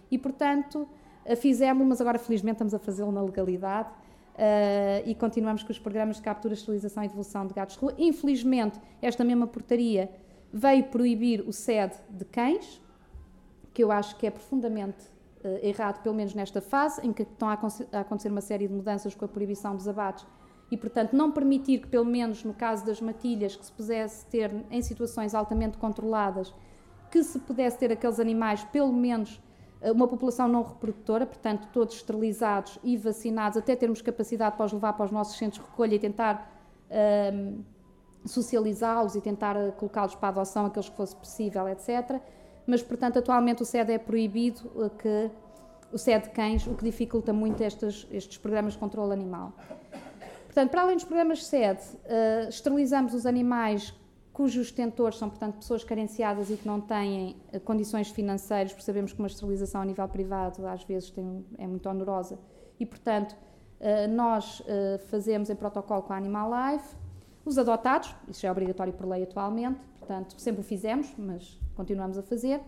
Speaker 3: E, portanto, fizemos, mas agora felizmente estamos a fazê-lo na legalidade. Uh, e continuamos com os programas de captura, esterilização e devolução de gatos de rua. Infelizmente, esta mesma portaria veio proibir o SED de cães, que eu acho que é profundamente uh, errado, pelo menos nesta fase, em que estão a, a, acontecer uma série de mudanças com a proibição dos abates e, portanto, não permitir que, pelo menos no caso das matilhas, que se pudesse ter em situações altamente controladas, que se pudesse ter aqueles animais, pelo menos uma população não reprodutora, portanto, todos esterilizados e vacinados, até termos capacidade para os levar para os nossos centros de recolha e tentar um, socializá-los e tentar eh, colocá-los para adoção, aqueles que fosse possível, etc. Mas, portanto, atualmente o SED é proibido, eh, que, o SED de cães, o que dificulta muito estes, estes programas de controle animal. Portanto, para além dos programas SED, uh, esterilizamos os animais cujos detentores são, portanto, pessoas carenciadas e que não têm uh, condições financeiras, porque sabemos que uma esterilização a nível privado às vezes tem, é muito onerosa, e, portanto, uh, nós fazemos em protocolo com a Animal Life. Os adotados, isso já é obrigatório por lei atualmente, portanto, sempre o fizemos, mas continuamos a fazer.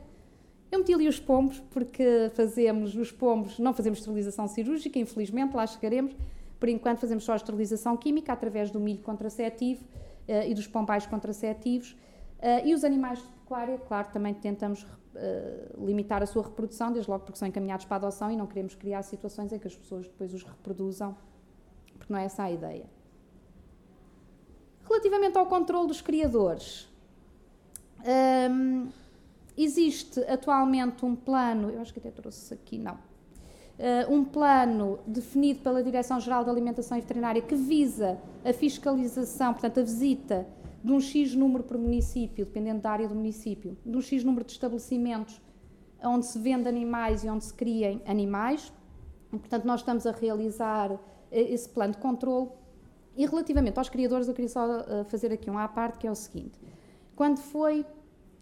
Speaker 3: Eu meti ali os pombos, porque fazemos os pombos, não fazemos esterilização cirúrgica, infelizmente, lá chegaremos. Por enquanto, fazemos só a esterilização química através do milho contraceptivo uh, e dos pombais contraceptivos. Uh, e os animais de pecuária, claro, também tentamos uh, limitar a sua reprodução, desde logo porque são encaminhados para a adoção e não queremos criar situações em que as pessoas depois os reproduzam, porque não é essa a ideia. Relativamente ao controle dos criadores, um, existe atualmente um plano, eu acho que até trouxe aqui, não, uh, um plano definido pela Direção-Geral da Alimentação e Veterinária que visa a fiscalização, portanto, a visita de um X número por município, dependendo da área do município, de um X número de estabelecimentos onde se vende animais e onde se criem animais. Portanto, nós estamos a realizar uh, esse plano de controle. E relativamente aos criadores, eu queria só uh, fazer aqui um à parte, que é o seguinte. Quando foi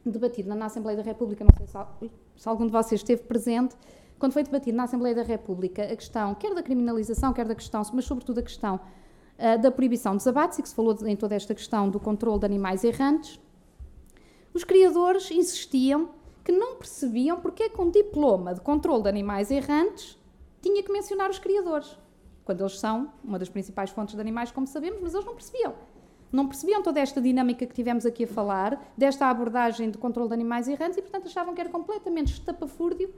Speaker 3: debatido na Assembleia da República, não sei se, se algum de vocês esteve presente, quando foi debatido na Assembleia da República a questão, quer da criminalização, quer da questão, mas sobretudo a questão uh, da proibição dos abates, e que se falou em toda esta questão do controle de animais errantes, os criadores insistiam que não percebiam porque é que um diploma de controle de animais errantes tinha que mencionar os criadores, quando eles são uma das principais fontes de animais, como sabemos, mas eles não percebiam. Não percebiam toda esta dinâmica que tivemos aqui a falar, desta abordagem de controle de animais errantes, e portanto achavam que era completamente estapafúrdio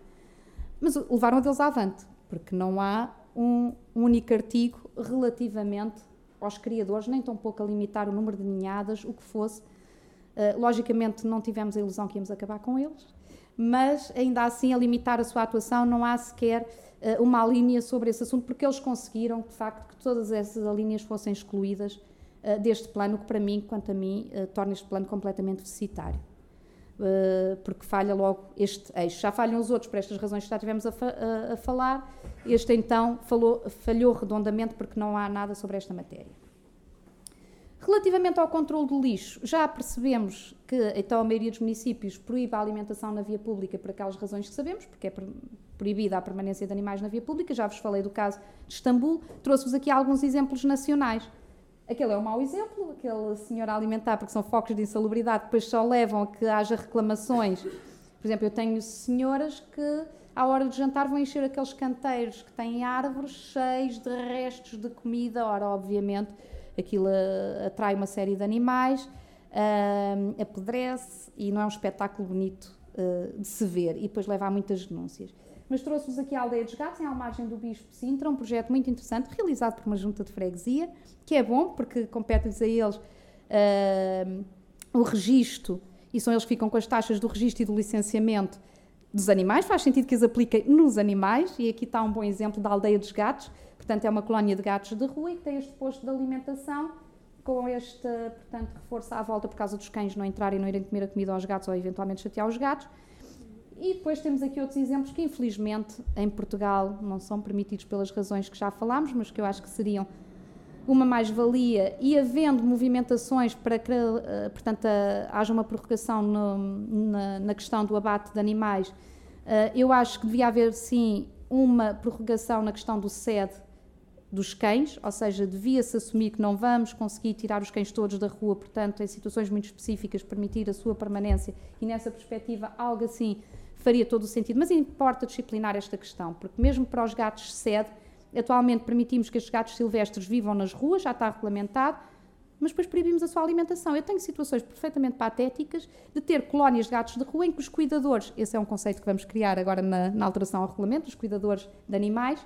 Speaker 3: mas levaram deles avante, porque não há um, único artigo relativamente aos criadores, nem tão pouco a limitar o número de ninhadas, o que fosse. Uh, logicamente, não tivemos a ilusão que íamos acabar com eles, mas ainda assim, a limitar a sua atuação, não há sequer uma linha sobre esse assunto, porque eles conseguiram, de facto, que todas essas linhas fossem excluídas uh, deste plano, que para mim, quanto a mim, torna este plano completamente deficitário. Porque falha logo este eixo. Já falham os outros por estas razões que já tivemos a, fa a falar, este então falou, falhou redondamente porque não há nada sobre esta matéria. Relativamente ao controle do lixo, já percebemos que então a maioria dos municípios proíbe a alimentação na via pública por aquelas razões que sabemos, porque é proibida a permanência de animais na via pública. Já vos falei do caso de Istambul, trouxe-vos aqui alguns exemplos nacionais. Aquele é um mau exemplo, aquele senhor alimentar, porque são focos de insalubridade, depois só levam a que haja reclamações. Por exemplo, eu tenho senhoras que, à hora de jantar, vão encher aqueles canteiros que têm árvores cheios de restos de comida. Ora, obviamente, aquilo eh, atrai uma série de animais, apodrece e não é um espetáculo bonito uh, de se ver. E depois leva a muitas denúncias mas trouxe-vos aqui a Aldeia dos Gatos, em Almagem do Bispo Sintra, um projeto muito interessante, realizado por uma junta de freguesia, que é bom, porque compete-lhes a eles uh, o registro, e são eles que ficam com as taxas do registro e do licenciamento dos animais, faz sentido que as apliquem nos animais, e aqui está um bom exemplo da Aldeia dos Gatos, portanto é uma colónia de gatos de rua e que tem este posto de alimentação, com este, portanto, reforço à volta por causa dos cães não entrarem e não irem comer a comida aos gatos ou eventualmente chatear os gatos, e depois temos aqui outros exemplos que, infelizmente, em Portugal não são permitidos pelas razões que já falámos, mas que eu acho que seriam uma mais-valia. E havendo movimentações para que, eh, portanto, haja uma prorrogação no, na, na, questão do abate de animais, eh, eu acho que devia haver, sim, uma prorrogação na questão do SED dos cães, ou seja, devia-se assumir que não vamos conseguir tirar os cães todos da rua, portanto, em situações muito específicas, permitir a sua permanência, e nessa perspectiva, algo assim faria todo o sentido. Mas importa disciplinar esta questão, porque mesmo para os gatos sede, atualmente permitimos que estes gatos silvestres vivam nas ruas, já está regulamentado, mas depois proibimos a sua alimentação. Eu tenho situações perfeitamente patéticas de ter colónias de gatos de rua em que os cuidadores, esse é um conceito que vamos criar agora na, na alteração ao regulamento, os cuidadores de animais,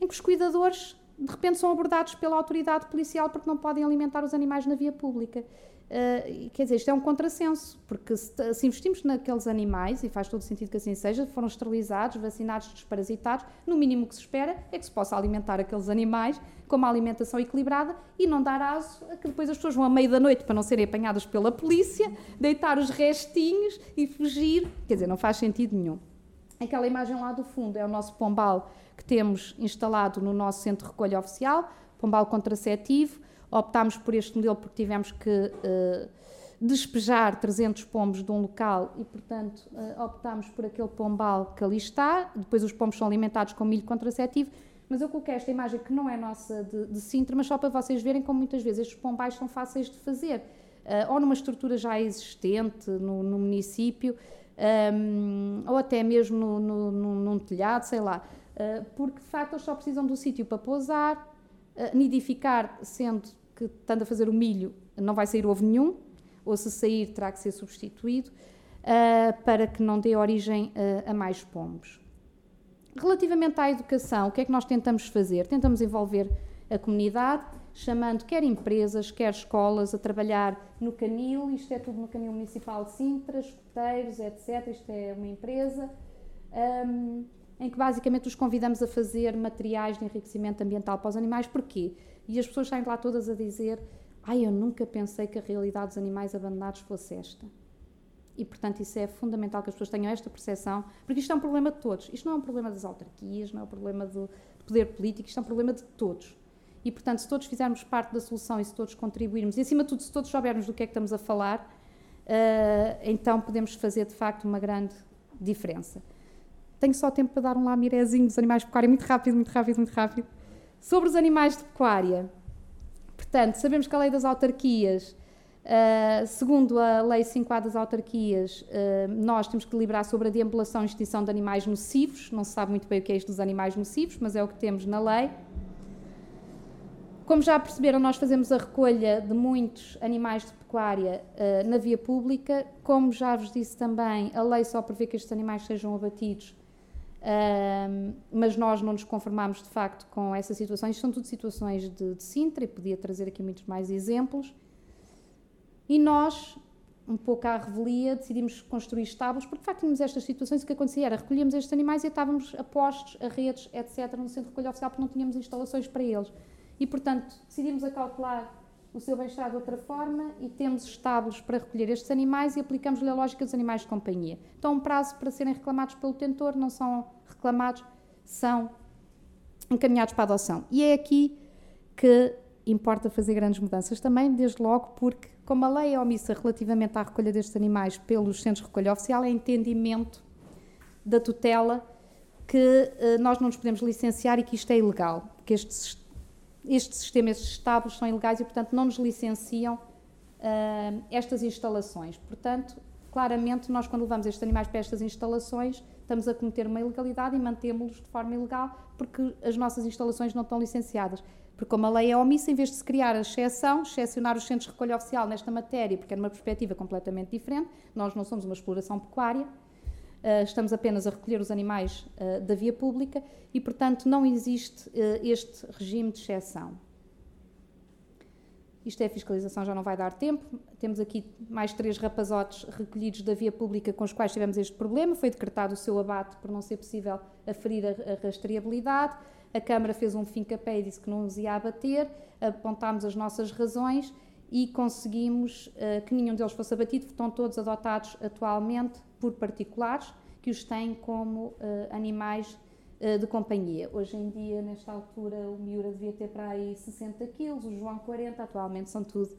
Speaker 3: em que os cuidadores de repente são abordados pela autoridade policial porque não podem alimentar os animais na via pública. Uh, quer dizer, isto é um contrassenso, porque se, se, investimos naqueles animais, e faz todo sentido que assim seja, foram esterilizados, vacinados, desparasitados, no mínimo que se espera é que se possa alimentar aqueles animais com uma alimentação equilibrada e não dar aso a que depois as pessoas vão à meia da noite para não serem apanhadas pela polícia, deitar os restinhos e fugir. Quer dizer, não faz sentido nenhum. Aquela imagem lá do fundo é o nosso pombal que temos instalado no nosso centro de recolha oficial, pombal contraceptivo. Optámos por este modelo porque tivemos que uh, despejar 300 pombos de um local e, portanto, uh, optámos por aquele pombal que ali está. Depois os pombos são alimentados com milho contraceptivo. Mas eu coloquei esta imagem que não é nossa de, de Sintra, mas só para vocês verem como muitas vezes estes pombais são fáceis de fazer. Uh, ou numa estrutura já existente no, no município, um, ou até mesmo no, no, num telhado, sei lá. Uh, porque de facto eles só precisam do sítio para pousar, uh, nidificar, sendo que estando a fazer o milho não vai sair ovo nenhum, ou se sair terá que ser substituído, uh, para que não dê origem a mais pombos. Relativamente à educação, o que é que nós tentamos fazer? Tentamos envolver a comunidade, chamando quer empresas, quer escolas a trabalhar no canil, isto é tudo no canil municipal de Sintra, escoteiros, etc. Isto é uma empresa. Um, em que basicamente os convidamos a fazer materiais de enriquecimento ambiental para os animais. Porquê? E as pessoas saem de lá todas a dizer: Ai, eu nunca pensei que a realidade dos animais abandonados fosse esta. E, portanto, isso é fundamental que as pessoas tenham esta percepção, porque isto é um problema de todos. Isto não é um problema das autarquias, não é um problema do poder político, isto é um problema de todos. E, portanto, se todos fizermos parte da solução e se todos contribuirmos, e acima de tudo, se todos soubermos do que é que estamos a falar, uh, então podemos fazer, de facto, uma grande diferença. Tenho só tempo para dar um lamirezinho dos animais de pecuária, muito rápido, muito rápido, muito rápido. Sobre os animais de pecuária. Portanto, sabemos que a lei das autarquias, uh, segundo a lei 5A das autarquias, uh, nós temos que deliberar sobre a deambulação e extinção de animais nocivos. Não se sabe muito bem o que é isto dos animais nocivos, mas é o que temos na lei. Como já perceberam, nós fazemos a recolha de muitos animais de pecuária uh, na via pública. Como já vos disse também, a lei só prevê que estes animais sejam abatidos mas nós não nos conformamos de facto com essa situação. Isto são tudo situações de, de Sintra e podia trazer aqui muitos mais exemplos. E nós, um pouco à revelia, decidimos construir estábulos, porque de facto tínhamos estas situações o que acontecia era recolhíamos estes animais e estávamos a postos, a redes, etc., no centro de recolha oficial, porque não tínhamos instalações para eles. E, portanto, decidimos acautelar o seu bem-estar de outra forma e temos estábulos para recolher estes animais e aplicamos-lhe a lógica dos animais de companhia. Então, um prazo para serem reclamados pelo tentor, não são reclamados, são encaminhados para a adoção. E é aqui que importa fazer grandes mudanças também, desde logo porque, como a lei é omissa relativamente à recolha destes animais pelos centros de recolha oficial, é entendimento da tutela que uh, nós não nos podemos licenciar e que isto é ilegal, que estes este sistema, estes estábulos são ilegais e, portanto, não nos licenciam uh, estas instalações. Portanto, claramente, nós, quando levamos estes animais para estas instalações, estamos a cometer uma ilegalidade e mantemos-los de forma ilegal porque as nossas instalações não estão licenciadas. Porque, como a lei é omissa, em vez de se criar a exceção, excepcionar os centros de recolha oficial nesta matéria, porque é numa perspectiva completamente diferente, nós não somos uma exploração pecuária, eh, estamos apenas a recolher os animais eh, da via pública e, portanto, não existe eh, este regime de exceção. Isto é a fiscalização, já não vai dar tempo. Temos aqui mais três rapazotes recolhidos da via pública com os quais tivemos este problema. Foi decretado o seu abate por não ser possível aferir a rastreabilidade. A Câmara fez um fim-capé e disse que não nos ia abater. Apontámos as nossas razões e conseguimos uh, que nenhum deles fosse abatido. Estão todos adotados atualmente por particulares que os têm como uh, animais de companhia. Hoje em dia, nesta altura, o Miura devia ter para aí 60 quilos, o João 40, atualmente são tudo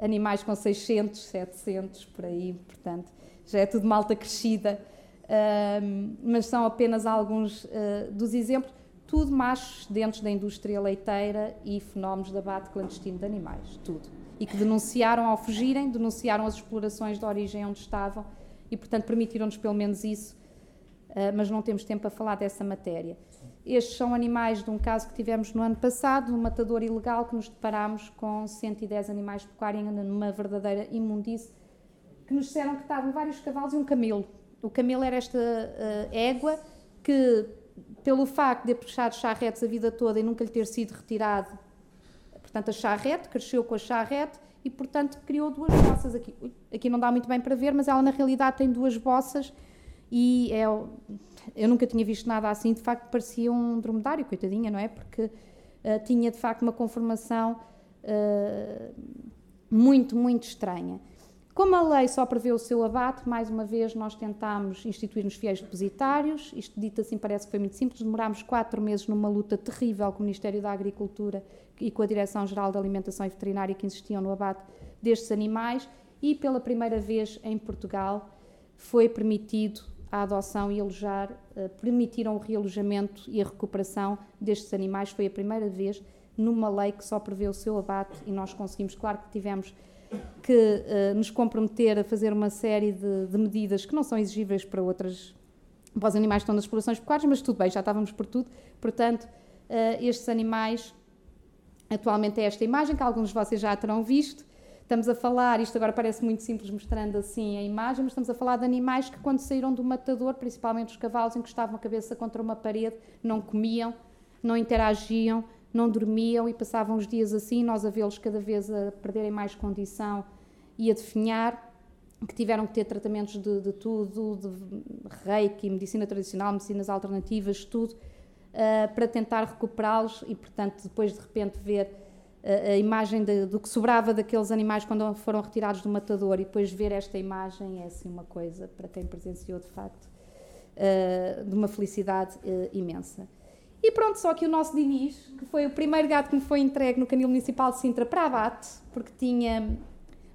Speaker 3: animais com 600, 700, por aí, portanto, já é tudo malta crescida, uh, mas são apenas alguns uh, dos exemplos. tudo machos dentro da indústria leiteira e fenómenos de abate clandestino de animais, tudo. E que denunciaram ao fugirem, denunciaram as explorações de origem onde estavam e, portanto, permitiram-nos pelo menos isso, mas não temos tempo para falar dessa matéria. Estes são animais de um caso que tivemos no ano passado, um matador ilegal que nos deparámos com 110 animais de pecuária numa verdadeira imundície, que nos disseram que estavam vários cavalos e um camelo. O camelo era esta uh, égua que, pelo facto de puxado charretes a vida toda e nunca lhe ter sido retirado, portanto, a charrete, cresceu com a charrete e, portanto, criou duas bossas aqui. Aqui não dá muito bem para ver, mas ela na realidade tem duas bossas e é eu nunca tinha visto nada assim, de facto parecia um dromedário, coitadinha, não é? Porque uh, tinha de facto uma conformação uh, muito, muito estranha. Como a lei só prevê o seu abate, mais uma vez nós tentámos instituir nos fiéis depositários. Isto dito assim parece que foi muito simples. Demorámos quatro meses numa luta terrível com o Ministério da Agricultura e com a Direção-Geral da Alimentação e Veterinária que insistiam no abate destes animais e pela primeira vez em Portugal foi permitido a adoção e alojar, uh, permitiram o realojamento e a recuperação destes animais. Foi a primeira vez numa lei que só prevê o seu abate e nós conseguimos, claro que tivemos que uh, nos comprometer a fazer uma série de, de, medidas que não são exigíveis para outras, para os animais que estão nas explorações pecuárias, mas tudo bem, já estávamos por tudo. Portanto, uh, estes animais, atualmente é esta imagem que alguns de vocês já terão visto, Estamos a falar, isto agora parece muito simples mostrando assim a imagem, mas estamos a falar de animais que quando saíram do matador, principalmente os cavalos, encostavam a cabeça contra uma parede, não comiam, não interagiam, não dormiam e passavam os dias assim, nós a vê-los cada vez a perderem mais condição e a definhar, que tiveram que ter tratamentos de, de tudo, de reiki, medicina tradicional, medicinas alternativas, tudo, uh, para tentar recuperá-los e, portanto, depois de repente ver a, imagem de, do que sobrava daqueles animais quando foram retirados do matador e depois ver esta imagem é assim uma coisa, para quem presenciou de facto, uh, de uma felicidade uh, imensa. E pronto, só que o nosso Dinis, que foi o primeiro gato que me foi entregue no Canil Municipal de Sintra para abate, porque tinha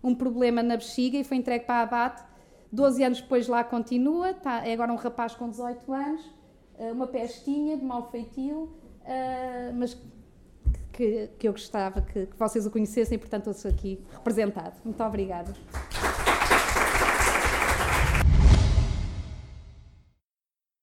Speaker 3: um problema na bexiga e foi entregue para abate. 12 anos depois lá continua, tá, é agora um rapaz com 18 anos, uh, uma pestinha de mau feitio, mas que, que eu gostava que, que vocês o conhecessem, portanto, eu sou aqui representado. Muito obrigada.